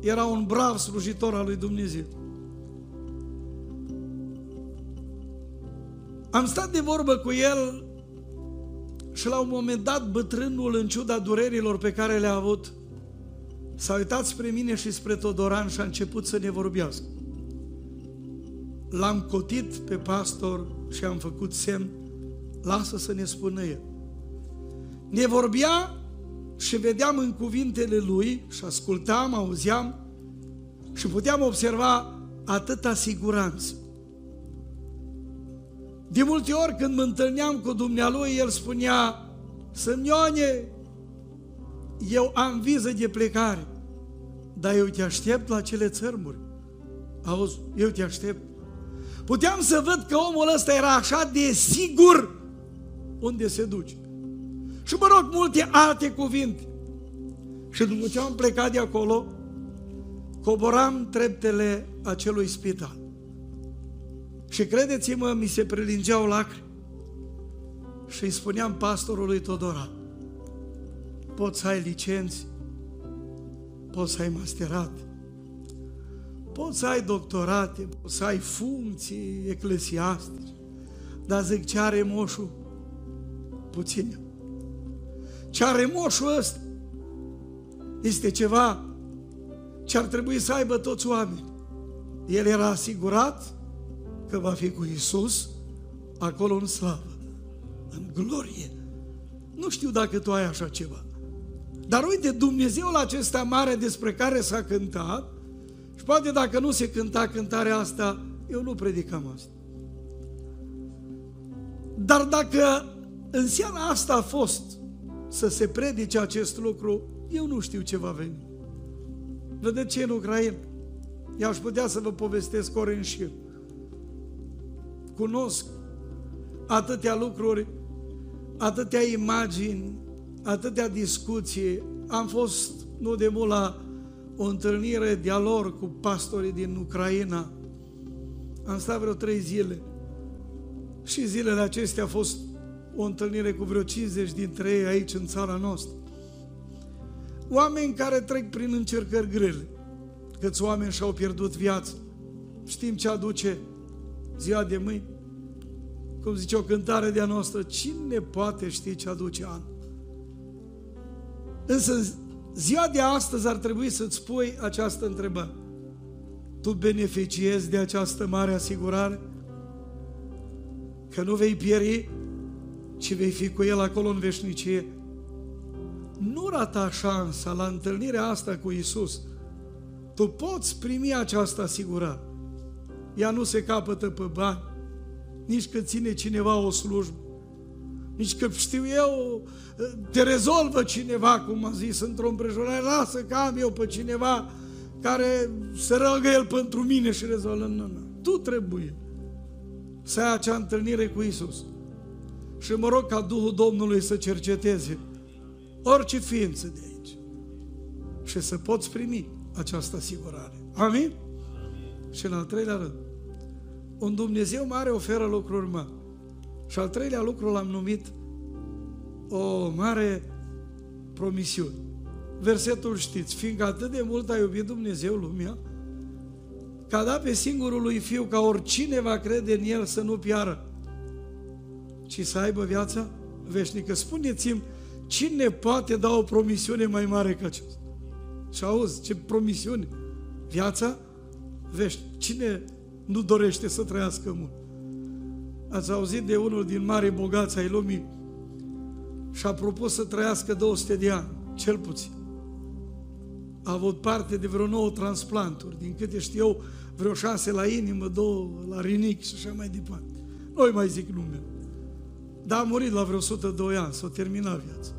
Era un brav slujitor al lui Dumnezeu. Am stat de vorbă cu el și la un moment dat bătrânul, în ciuda durerilor pe care le-a avut, s-a uitat spre mine și spre Todoran și a început să ne vorbească. L-am cotit pe pastor și am făcut semn, lasă să ne spună el. Ne vorbea și vedeam în cuvintele lui și ascultam, auzeam și puteam observa atâta siguranță. De multe ori când mă întâlneam cu dumnealui, el spunea, Sămioane, eu am viză de plecare, dar eu te aștept la cele țărmuri. Auzi, eu te aștept. Puteam să văd că omul ăsta era așa de sigur unde se duce. Și mă rog, multe alte cuvinte. Și după ce am plecat de acolo, coboram treptele acelui spital. Și credeți-mă, mi se prelingeau lacrimi. și îi spuneam pastorului Todora, poți să ai licenți, poți să ai masterat, poți să ai doctorate, poți să ai funcții eclesiastice, dar zic, ce are moșul? Puține. Ce are moșul ăsta? Este ceva ce ar trebui să aibă toți oamenii. El era asigurat că va fi cu Isus acolo în slavă, în glorie. Nu știu dacă tu ai așa ceva. Dar uite, Dumnezeul acesta mare despre care s-a cântat, și poate dacă nu se cânta cântarea asta, eu nu predicam asta. Dar dacă în seara asta a fost să se predice acest lucru, eu nu știu ce va veni. Vedeți ce în Ucraina? Eu aș putea să vă povestesc ori în șir. Cunosc atâtea lucruri, atâtea imagini, atâtea discuții. Am fost nu de mult la o întâlnire, dialog cu pastorii din Ucraina. Am stat vreo trei zile. Și zilele acestea a fost o întâlnire cu vreo 50 dintre ei aici în țara noastră. Oameni care trec prin încercări grele. Câți oameni și-au pierdut viața. Știm ce aduce ziua de mâine. Cum zice o cântare de-a noastră, cine poate ști ce aduce an? Însă ziua de astăzi ar trebui să-ți spui această întrebare. Tu beneficiezi de această mare asigurare? Că nu vei pieri, ci vei fi cu El acolo în veșnicie? Nu rata șansa la întâlnirea asta cu Isus. Tu poți primi această asigurare. Ea nu se capătă pe bani, nici că ține cineva o slujbă, nici că știu eu, te rezolvă cineva, cum a zis într-o împrejurare, lasă că am eu pe cineva care se rogă el pentru mine și rezolvă. Nu, nu. Tu trebuie să ai acea întâlnire cu Isus. Și mă rog ca Duhul Domnului să cerceteze orice ființă de aici și să poți primi această asigurare. Amin? Amin. Și în al treilea rând, un Dumnezeu mare oferă lucruri mari. Și al treilea lucru l-am numit o mare promisiune. Versetul știți, fiindcă atât de mult a iubit Dumnezeu lumea, că a dat pe singurul lui Fiu ca oricine va crede în El să nu piară, ci să aibă viața veșnică. Spuneți-mi, cine poate da o promisiune mai mare ca aceasta? Și auzi, ce promisiune? Viața veșnică. Cine nu dorește să trăiască mult? Ați auzit de unul din mari bogați ai lumii și a propus să trăiască 200 de ani, cel puțin. A avut parte de vreo nouă transplanturi, din câte știu eu, vreo șase la inimă, două la rinic și așa mai departe. Nu mai zic numele. Dar a murit la vreo 102 ani, s-a terminat viața.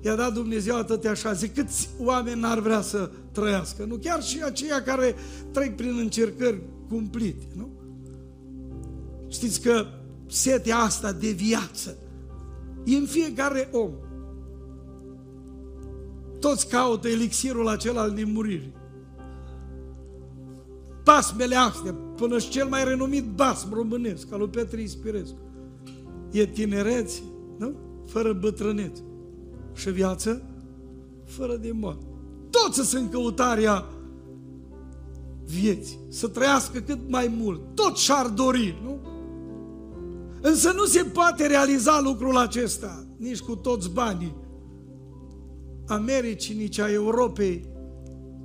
I-a dat Dumnezeu atâtea așa, zic, câți oameni n-ar vrea să trăiască, nu? Chiar și aceia care trec prin încercări cumplite, nu? Știți că setea asta de viață e în fiecare om. Toți caută elixirul acela al nemuririi. Pasmele astea, până și cel mai renumit basm românesc, al lui Petri Ispirescu. E tinerețe, nu? Fără bătrânețe. Și viață fără de moarte. Toți sunt în căutarea vieții, să trăiască cât mai mult. Tot și-ar dori, nu? Însă nu se poate realiza lucrul acesta, nici cu toți banii Americii, nici a Europei,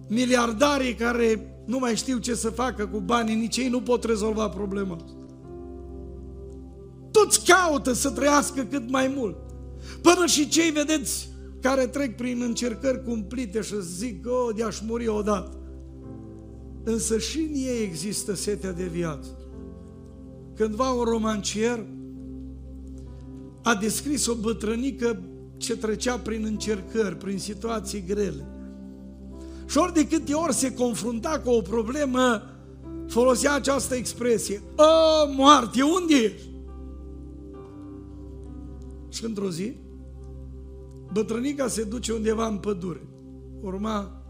miliardarii care nu mai știu ce să facă cu banii, nici ei nu pot rezolva problema Toți caută să trăiască cât mai mult. Până și cei, vedeți, care trec prin încercări cumplite și zic, oh, de-aș muri odată. Însă și în ei există setea de viață. Cândva un romancier a descris o bătrânică ce trecea prin încercări, prin situații grele. Și ori de câte ori se confrunta cu o problemă, folosea această expresie. O, moarte, unde ești? Și într-o zi, bătrânica se duce undeva în pădure. Urma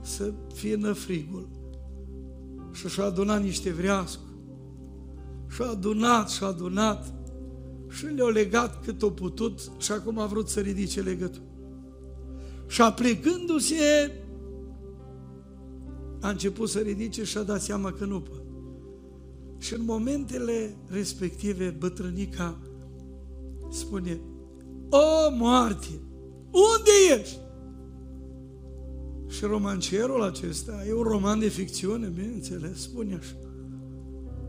să fie năfrigul. Și și-a adunat niște vreascu. Și-a adunat, și-a adunat. și le-a legat cât o putut și acum a vrut să ridice legătura. Și aplicându-se, a început să ridice și a dat seama că nu poate. Și în momentele respective, bătrânica spune, O, moarte, unde ești? Și romancierul acesta, e un roman de ficțiune, bineînțeles, spune așa.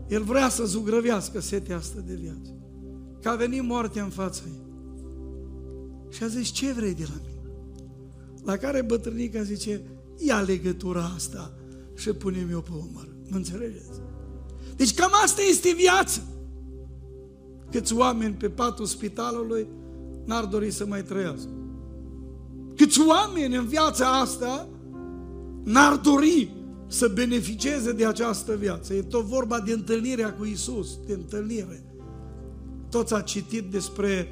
El vrea să zugrăvească setea asta de viață. Că a venit moartea în fața ei. Și a zis, ce vrei de la mine? La care bătrânica zice, ia legătura asta și pune-mi o pe umăr. Mă înțelegeți? Deci cam asta este viața. Câți oameni pe patul spitalului n-ar dori să mai trăiască. Câți oameni în viața asta n-ar dori să beneficieze de această viață. E tot vorba de întâlnirea cu Isus, de întâlnire. Toți a citit despre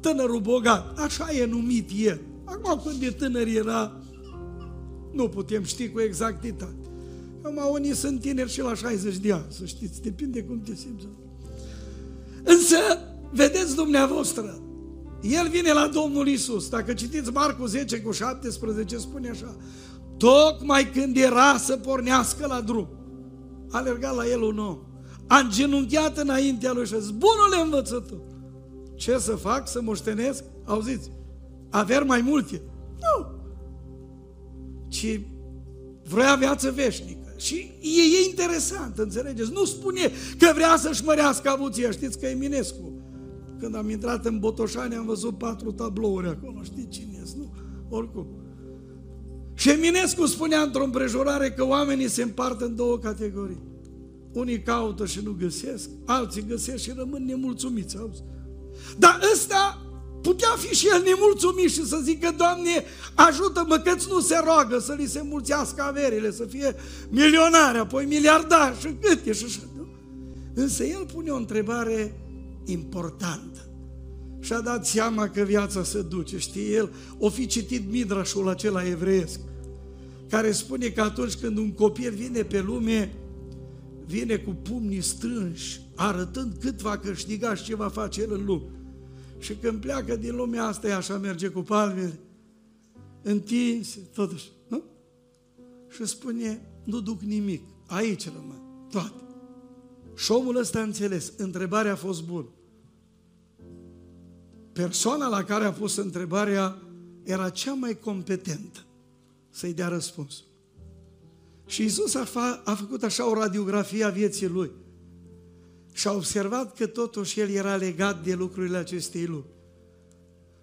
tânărul bogat, așa e numit el. Acum când de tânăr era, nu putem ști cu exactitate. Acum unii sunt tineri și la 60 de ani, să știți, depinde cum te simți. Însă, vedeți dumneavoastră, el vine la Domnul Isus. Dacă citiți Marcu 10 cu 17, spune așa, tocmai când era să pornească la drum, a alergat la el un om, a îngenunchiat înaintea lui și a zis, bunule învățător, ce să fac să moștenesc? Auziți, averi mai multe? Nu. Ci vrea viață veșnică. Și e, e interesant, înțelegeți? Nu spune că vrea să-și mărească avuția. Știți că Eminescu, când am intrat în Botoșani, am văzut patru tablouri acolo. Știți cine este, nu? Oricum. Și Eminescu spunea într-o împrejurare că oamenii se împart în două categorii. Unii caută și nu găsesc, alții găsesc și rămân nemulțumiți. Auzi? Dar ăsta putea fi și el nemulțumit și să zică, Doamne, ajută-mă că nu se roagă să li se mulțească averile, să fie milionare, apoi miliardar și câte și așa. Nu? Însă el pune o întrebare importantă. Și a dat seama că viața se duce. Știe el, o fi citit midrașul acela evreiesc, care spune că atunci când un copil vine pe lume, vine cu pumnii strânși, arătând cât va câștiga și ce va face el în lume. Și când pleacă din lumea asta, e așa merge cu palmele, întinse, totuși, nu? Și spune, nu duc nimic, aici rămân, toate. Și omul ăsta a înțeles, întrebarea a fost bună. Persoana la care a pus întrebarea era cea mai competentă să-i dea răspuns. Și Isus a, fa- a făcut așa o radiografie a vieții lui și a observat că totuși el era legat de lucrurile acestei lumi.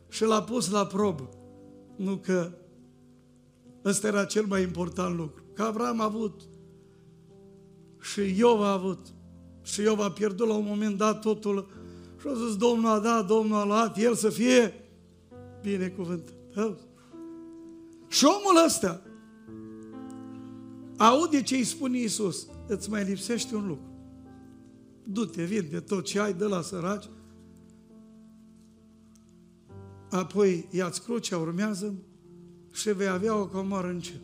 Și l-a pus la probă. Nu că ăsta era cel mai important lucru. Că Avram a avut și Iov a avut. Și Iov a pierdut la un moment dat totul și a zis, Domnul a dat, Domnul a luat, El să fie binecuvântat. Și omul ăsta aude ce îi spune Iisus, îți mai lipsește un lucru du-te, vinde tot ce ai, de la săraci, apoi ia-ți crucea, urmează și vei avea o comoară în cer.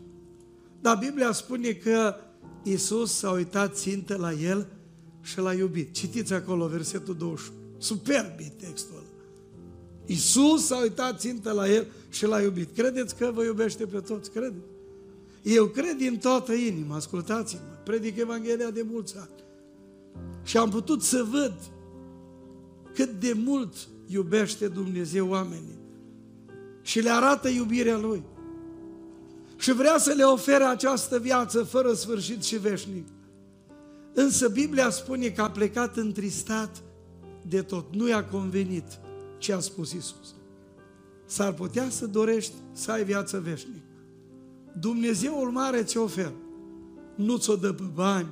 Dar Biblia spune că Isus s-a uitat țintă la el și l-a iubit. Citiți acolo versetul 21. Superb e textul ăla. Isus s-a uitat țintă la el și l-a iubit. Credeți că vă iubește pe toți? Credeți? Eu cred din toată inima, ascultați-mă, predic Evanghelia de mulți ani. Și am putut să văd cât de mult iubește Dumnezeu oamenii. Și le arată iubirea Lui. Și vrea să le ofere această viață fără sfârșit și veșnic. Însă Biblia spune că a plecat întristat de tot. Nu i-a convenit ce a spus Isus. S-ar putea să dorești să ai viață veșnică. Dumnezeul mare ți oferă. Nu ți-o dă pe bani,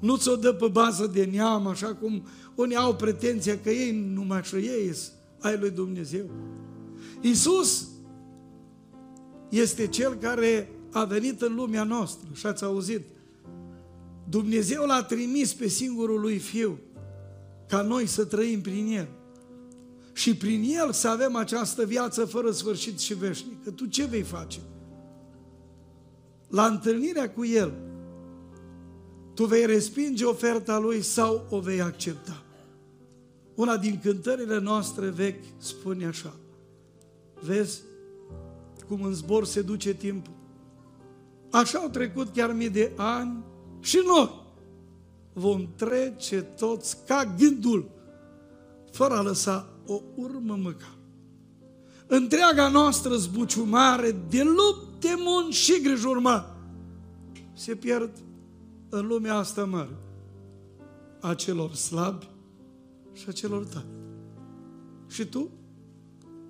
nu ți-o dă pe bază de neam, așa cum unii au pretenția că ei numai și ei ai lui Dumnezeu. Iisus este Cel care a venit în lumea noastră și ați auzit. Dumnezeu l-a trimis pe singurul lui Fiu ca noi să trăim prin El. Și prin El să avem această viață fără sfârșit și veșnică. Tu ce vei face? La întâlnirea cu El, tu vei respinge oferta lui sau o vei accepta. Una din cântările noastre vechi spune așa, vezi cum în zbor se duce timpul. Așa au trecut chiar mii de ani și noi vom trece toți ca gândul, fără a lăsa o urmă măcar. Întreaga noastră zbuciumare de lupte, munci și grijuri mari se pierd în lumea asta mare a celor slabi și a celor tari. Și tu?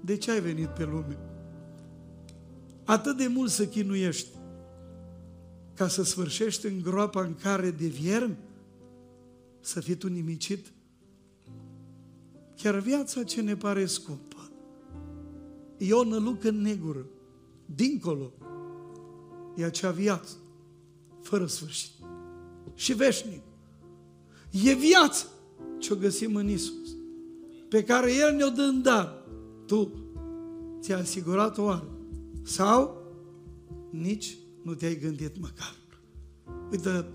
De ce ai venit pe lume? Atât de mult să chinuiești ca să sfârșești în groapa în care de viermi să fii tu nimicit? Chiar viața ce ne pare scumpă e o nălucă negură, dincolo, e acea viață fără sfârșit și veșnic. E viața ce o găsim în Isus, pe care El ne-o dă în dar. Tu ți-ai asigurat o oară? Sau nici nu te-ai gândit măcar. Uite,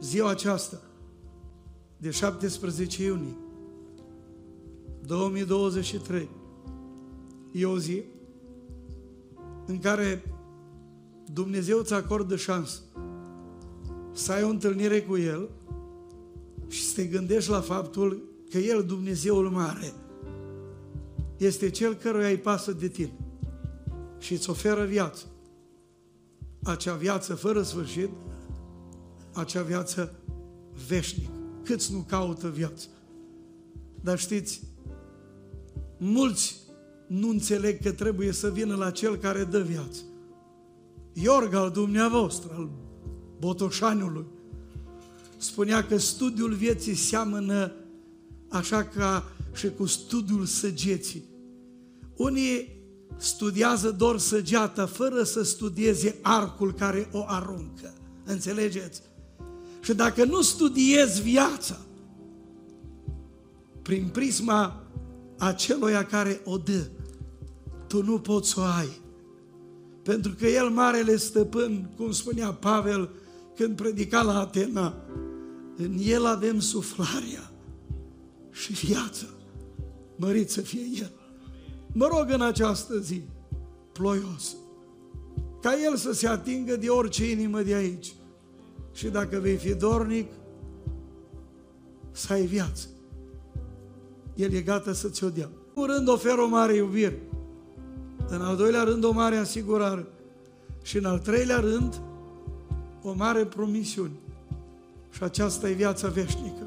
ziua aceasta, de 17 iunie 2023, e o zi în care Dumnezeu îți acordă șansă să ai o întâlnire cu El și să te gândești la faptul că El, Dumnezeul mare, este Cel căruia îi pasă de tine și îți oferă viață. Acea viață fără sfârșit, acea viață veșnică. Câți nu caută viață? Dar știți, mulți nu înțeleg că trebuie să vină la Cel care dă viață. Iorga al dumneavoastră, al Botoșaniului, spunea că studiul vieții seamănă așa ca și cu studiul săgeții. Unii studiază doar săgeata fără să studieze arcul care o aruncă. Înțelegeți? Și dacă nu studiezi viața prin prisma aceluia care o dă, tu nu poți să o ai. Pentru că El, Marele Stăpân, cum spunea Pavel când predica la Atena, în El avem suflarea și viața. Mărit să fie El. Mă rog în această zi, ploios, ca El să se atingă de orice inimă de aici. Și dacă vei fi dornic, să ai viață. El e gata să ți-o dea. În rând oferă o mare iubire. În al doilea rând o mare asigurare. Și în al treilea rând o mare promisiune. Și aceasta e viața veșnică.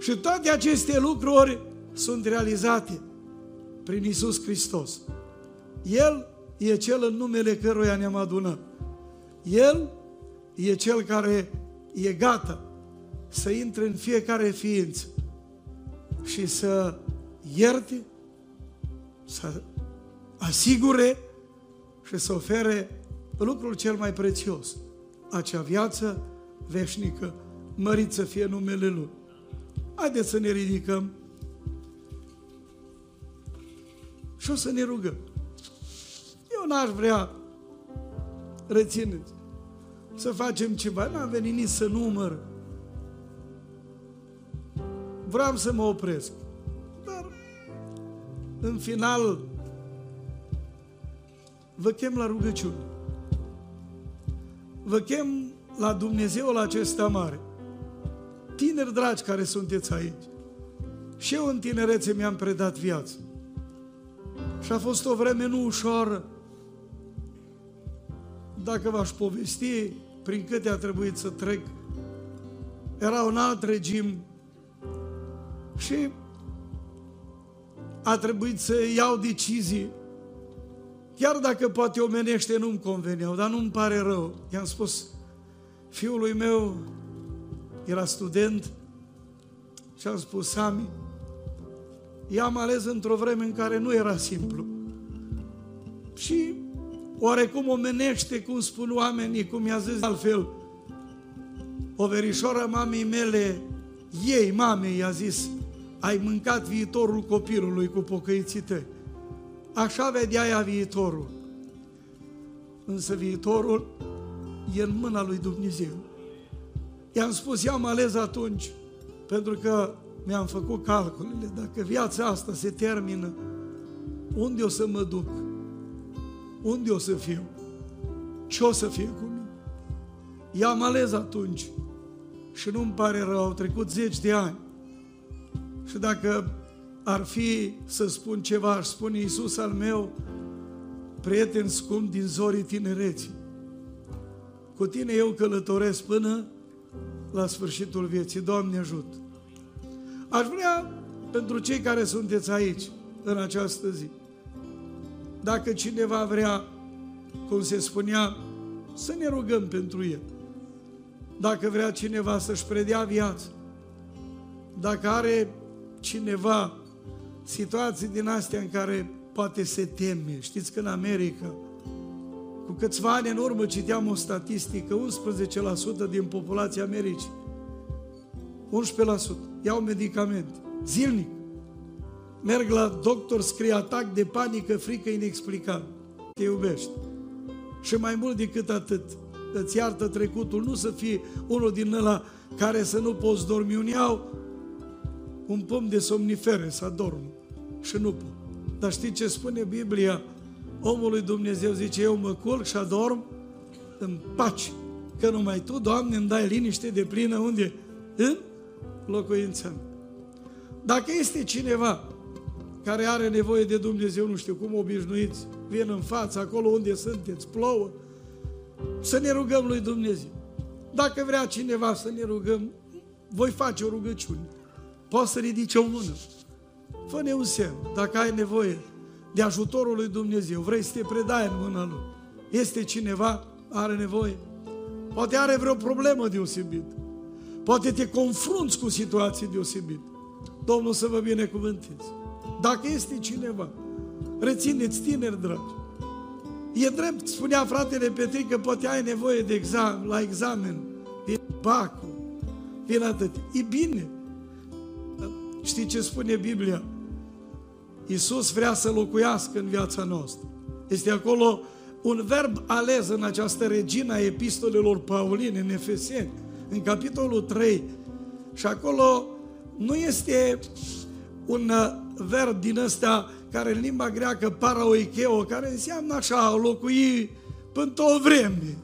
Și toate aceste lucruri sunt realizate prin Isus Hristos. El e Cel în numele căruia ne-am adunat. El e Cel care e gata să intre în fiecare ființă și să ierte, să asigure și să ofere lucrul cel mai prețios, acea viață veșnică, mărit să fie numele Lui. Haideți să ne ridicăm și o să ne rugăm. Eu n-aș vrea, rețineți, să facem ceva. N-am venit nici să număr. Vreau să mă opresc. Dar, în final, vă chem la rugăciune. Vă chem la Dumnezeul acesta mare. Tineri dragi care sunteți aici. Și eu în tinerețe mi-am predat viața. Și a fost o vreme nu ușoară. Dacă v-aș povesti prin câte a trebuit să trec, era un alt regim și a trebuit să iau decizii Chiar dacă poate omenește nu-mi conveneau, dar nu-mi pare rău. I-am spus, fiului meu era student și am spus, Sami, i-am ales într-o vreme în care nu era simplu. Și oarecum omenește, cum spun oamenii, cum i-a zis altfel, o verișoară mamei mele, ei, mamei, i-a zis, ai mâncat viitorul copilului cu pocăiții tăi. Așa vedea ea viitorul. Însă viitorul e în mâna lui Dumnezeu. I-am spus, i-am ales atunci, pentru că mi-am făcut calculele, dacă viața asta se termină, unde o să mă duc? Unde o să fiu? Ce o să fie cu mine? I-am ales atunci și nu-mi pare rău, au trecut zeci de ani. Și dacă ar fi să spun ceva, aș spune Iisus al meu, prieten scump din zorii tinereții. Cu tine eu călătoresc până la sfârșitul vieții. Doamne ajută! Aș vrea, pentru cei care sunteți aici, în această zi, dacă cineva vrea, cum se spunea, să ne rugăm pentru el. Dacă vrea cineva să-și predea viața, dacă are cineva situații din astea în care poate se teme. Știți că în America, cu câțiva ani în urmă citeam o statistică, 11% din populația Americii, 11% iau medicamente, zilnic. Merg la doctor, scrie atac de panică, frică inexplicabil. Te iubește. Și mai mult decât atât, îți iartă trecutul, nu să fie unul din ăla care să nu poți dormi. Unii au un pom de somnifere să adorm și nu pot. Dar știi ce spune Biblia? Omul lui Dumnezeu zice, eu mă culc și adorm în pace. Că numai Tu, Doamne, îmi dai liniște de plină unde? În locuința mea. Dacă este cineva care are nevoie de Dumnezeu, nu știu cum obișnuiți, vin în față, acolo unde sunteți, plouă, să ne rugăm lui Dumnezeu. Dacă vrea cineva să ne rugăm, voi face o rugăciune. Poți să ridice o mână. Fă-ne un semn. Dacă ai nevoie de ajutorul lui Dumnezeu, vrei să te predai în mâna lui. Este cineva, are nevoie. Poate are vreo problemă deosebită. Poate te confrunți cu situații deosebite. Domnul să vă binecuvânteze. Dacă este cineva, rețineți tineri dragi. E drept, spunea fratele Petri că poate ai nevoie de examen, la examen, din bacul, din atât. E bine. Știi ce spune Biblia? Iisus vrea să locuiască în viața noastră. Este acolo un verb ales în această regina epistolelor Pauline, în Efeseni, în capitolul 3. Și acolo nu este un uh, verb din ăsta care în limba greacă paraoikeo, care înseamnă așa, locui până o vreme.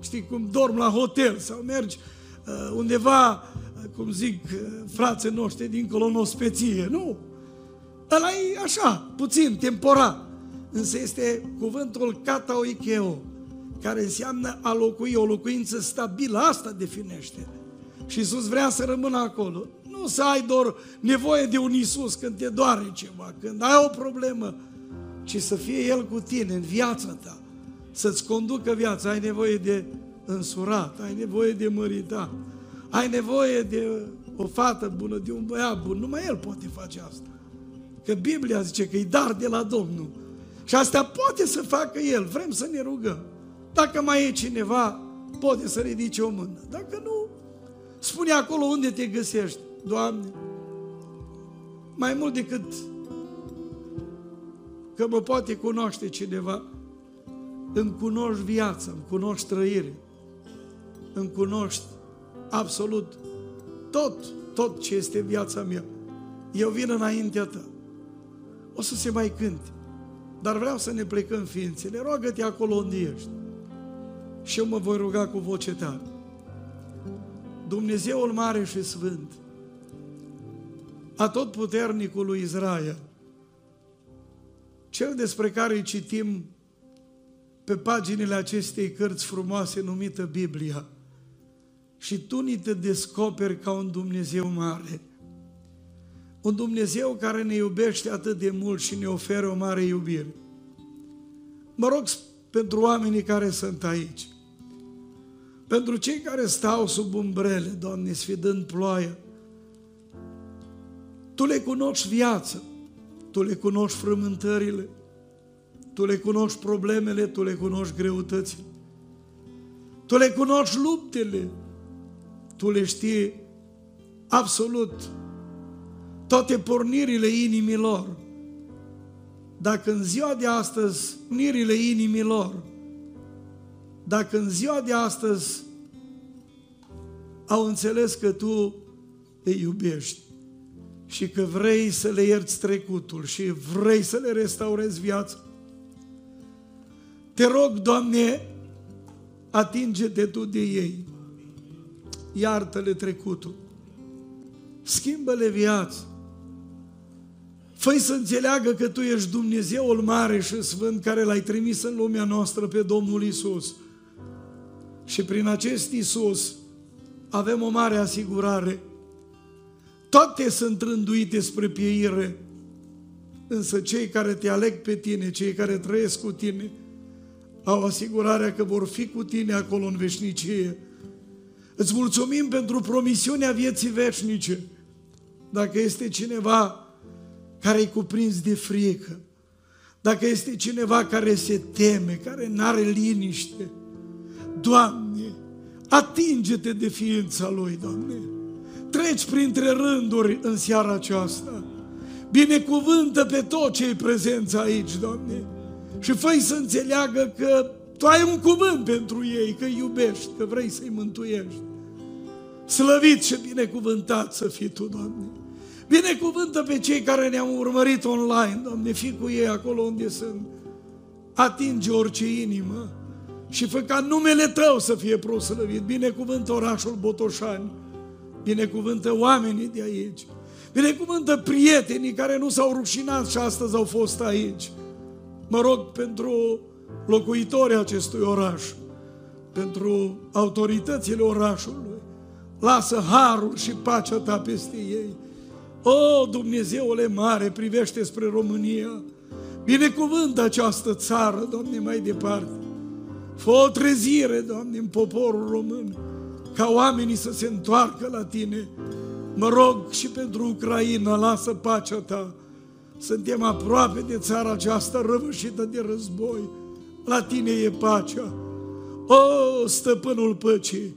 Știi, cum dorm la hotel sau mergi uh, undeva, uh, cum zic uh, frații noștri, dincolo în ospeție. Nu, Ăla e așa, puțin, temporar. Însă este cuvântul kataoikeo, care înseamnă a locui, o locuință stabilă, asta definește. Și Iisus vrea să rămână acolo. Nu să ai doar nevoie de un Iisus când te doare ceva, când ai o problemă, ci să fie El cu tine în viața ta, să-ți conducă viața. Ai nevoie de însurat, ai nevoie de mărita, ai nevoie de o fată bună, de un băiat bun. Numai El poate face asta. Că Biblia zice că e dar de la Domnul. Și asta poate să facă El. Vrem să ne rugăm. Dacă mai e cineva, poate să ridice o mână. Dacă nu, spune acolo unde te găsești. Doamne, mai mult decât că mă poate cunoaște cineva, îmi cunoști viața, îmi cunoști trăire, îmi cunoști absolut tot, tot ce este viața mea. Eu vin înaintea ta o să se mai cânte. Dar vreau să ne plecăm ființele. Roagă-te acolo unde ești. Și eu mă voi ruga cu voce tare. Dumnezeul mare și sfânt, a tot puternicul lui Israel, cel despre care îi citim pe paginile acestei cărți frumoase numită Biblia, și tu ni te descoperi ca un Dumnezeu mare – un Dumnezeu care ne iubește atât de mult și ne oferă o mare iubire. Mă rog pentru oamenii care sunt aici, pentru cei care stau sub umbrele, Doamne, sfidând ploaia, Tu le cunoști viața, Tu le cunoști frământările, Tu le cunoști problemele, Tu le cunoști greutățile, Tu le cunoști luptele, Tu le știi absolut toate pornirile inimilor. Dacă în ziua de astăzi, pornirile inimilor, dacă în ziua de astăzi au înțeles că Tu îi iubești, și că vrei să le ierți trecutul și vrei să le restaurezi viața. Te rog, Doamne, atinge-te Tu de ei. Iartă-le trecutul. Schimbă-le viața. Făi să înțeleagă că Tu ești Dumnezeul mare și sfânt care L-ai trimis în lumea noastră pe Domnul Isus. Și prin acest Isus avem o mare asigurare. Toate sunt rânduite spre pieire, însă cei care te aleg pe tine, cei care trăiesc cu tine, au asigurarea că vor fi cu tine acolo în veșnicie. Îți mulțumim pentru promisiunea vieții veșnice. Dacă este cineva care e cuprins de frică, dacă este cineva care se teme, care nu are liniște, Doamne, atinge-te de ființa lui, Doamne. Treci printre rânduri în seara aceasta. Binecuvântă pe tot cei prezenți aici, Doamne. Și făi să înțeleagă că Tu ai un cuvânt pentru ei, că iubești, că vrei să-i mântuiești. Slăvit și binecuvântat să fii Tu, Doamne. Binecuvântă pe cei care ne-au urmărit online, Doamne, fii cu ei acolo unde sunt. Atinge orice inimă și fă ca numele Tău să fie proslăvit. Binecuvântă orașul Botoșani, binecuvântă oamenii de aici, binecuvântă prietenii care nu s-au rușinat și astăzi au fost aici. Mă rog pentru locuitorii acestui oraș, pentru autoritățile orașului. Lasă harul și pacea ta peste ei. O, Dumnezeule mare, privește spre România. Binecuvântă această țară, Doamne, mai departe. Fă o trezire, Doamne, în poporul român, ca oamenii să se întoarcă la Tine. Mă rog și pentru Ucraina, lasă pacea Ta. Suntem aproape de țara aceasta răvășită de război. La Tine e pacea. O, stăpânul păcii,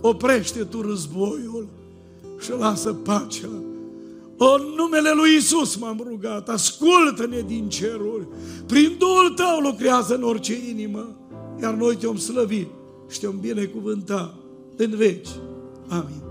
oprește Tu războiul și lasă pacea. O, în numele lui Isus m-am rugat, ascultă-ne din ceruri. Prin Duhul Tău lucrează în orice inimă iar noi te-om slăvi și te-om binecuvânta în veci. Amin.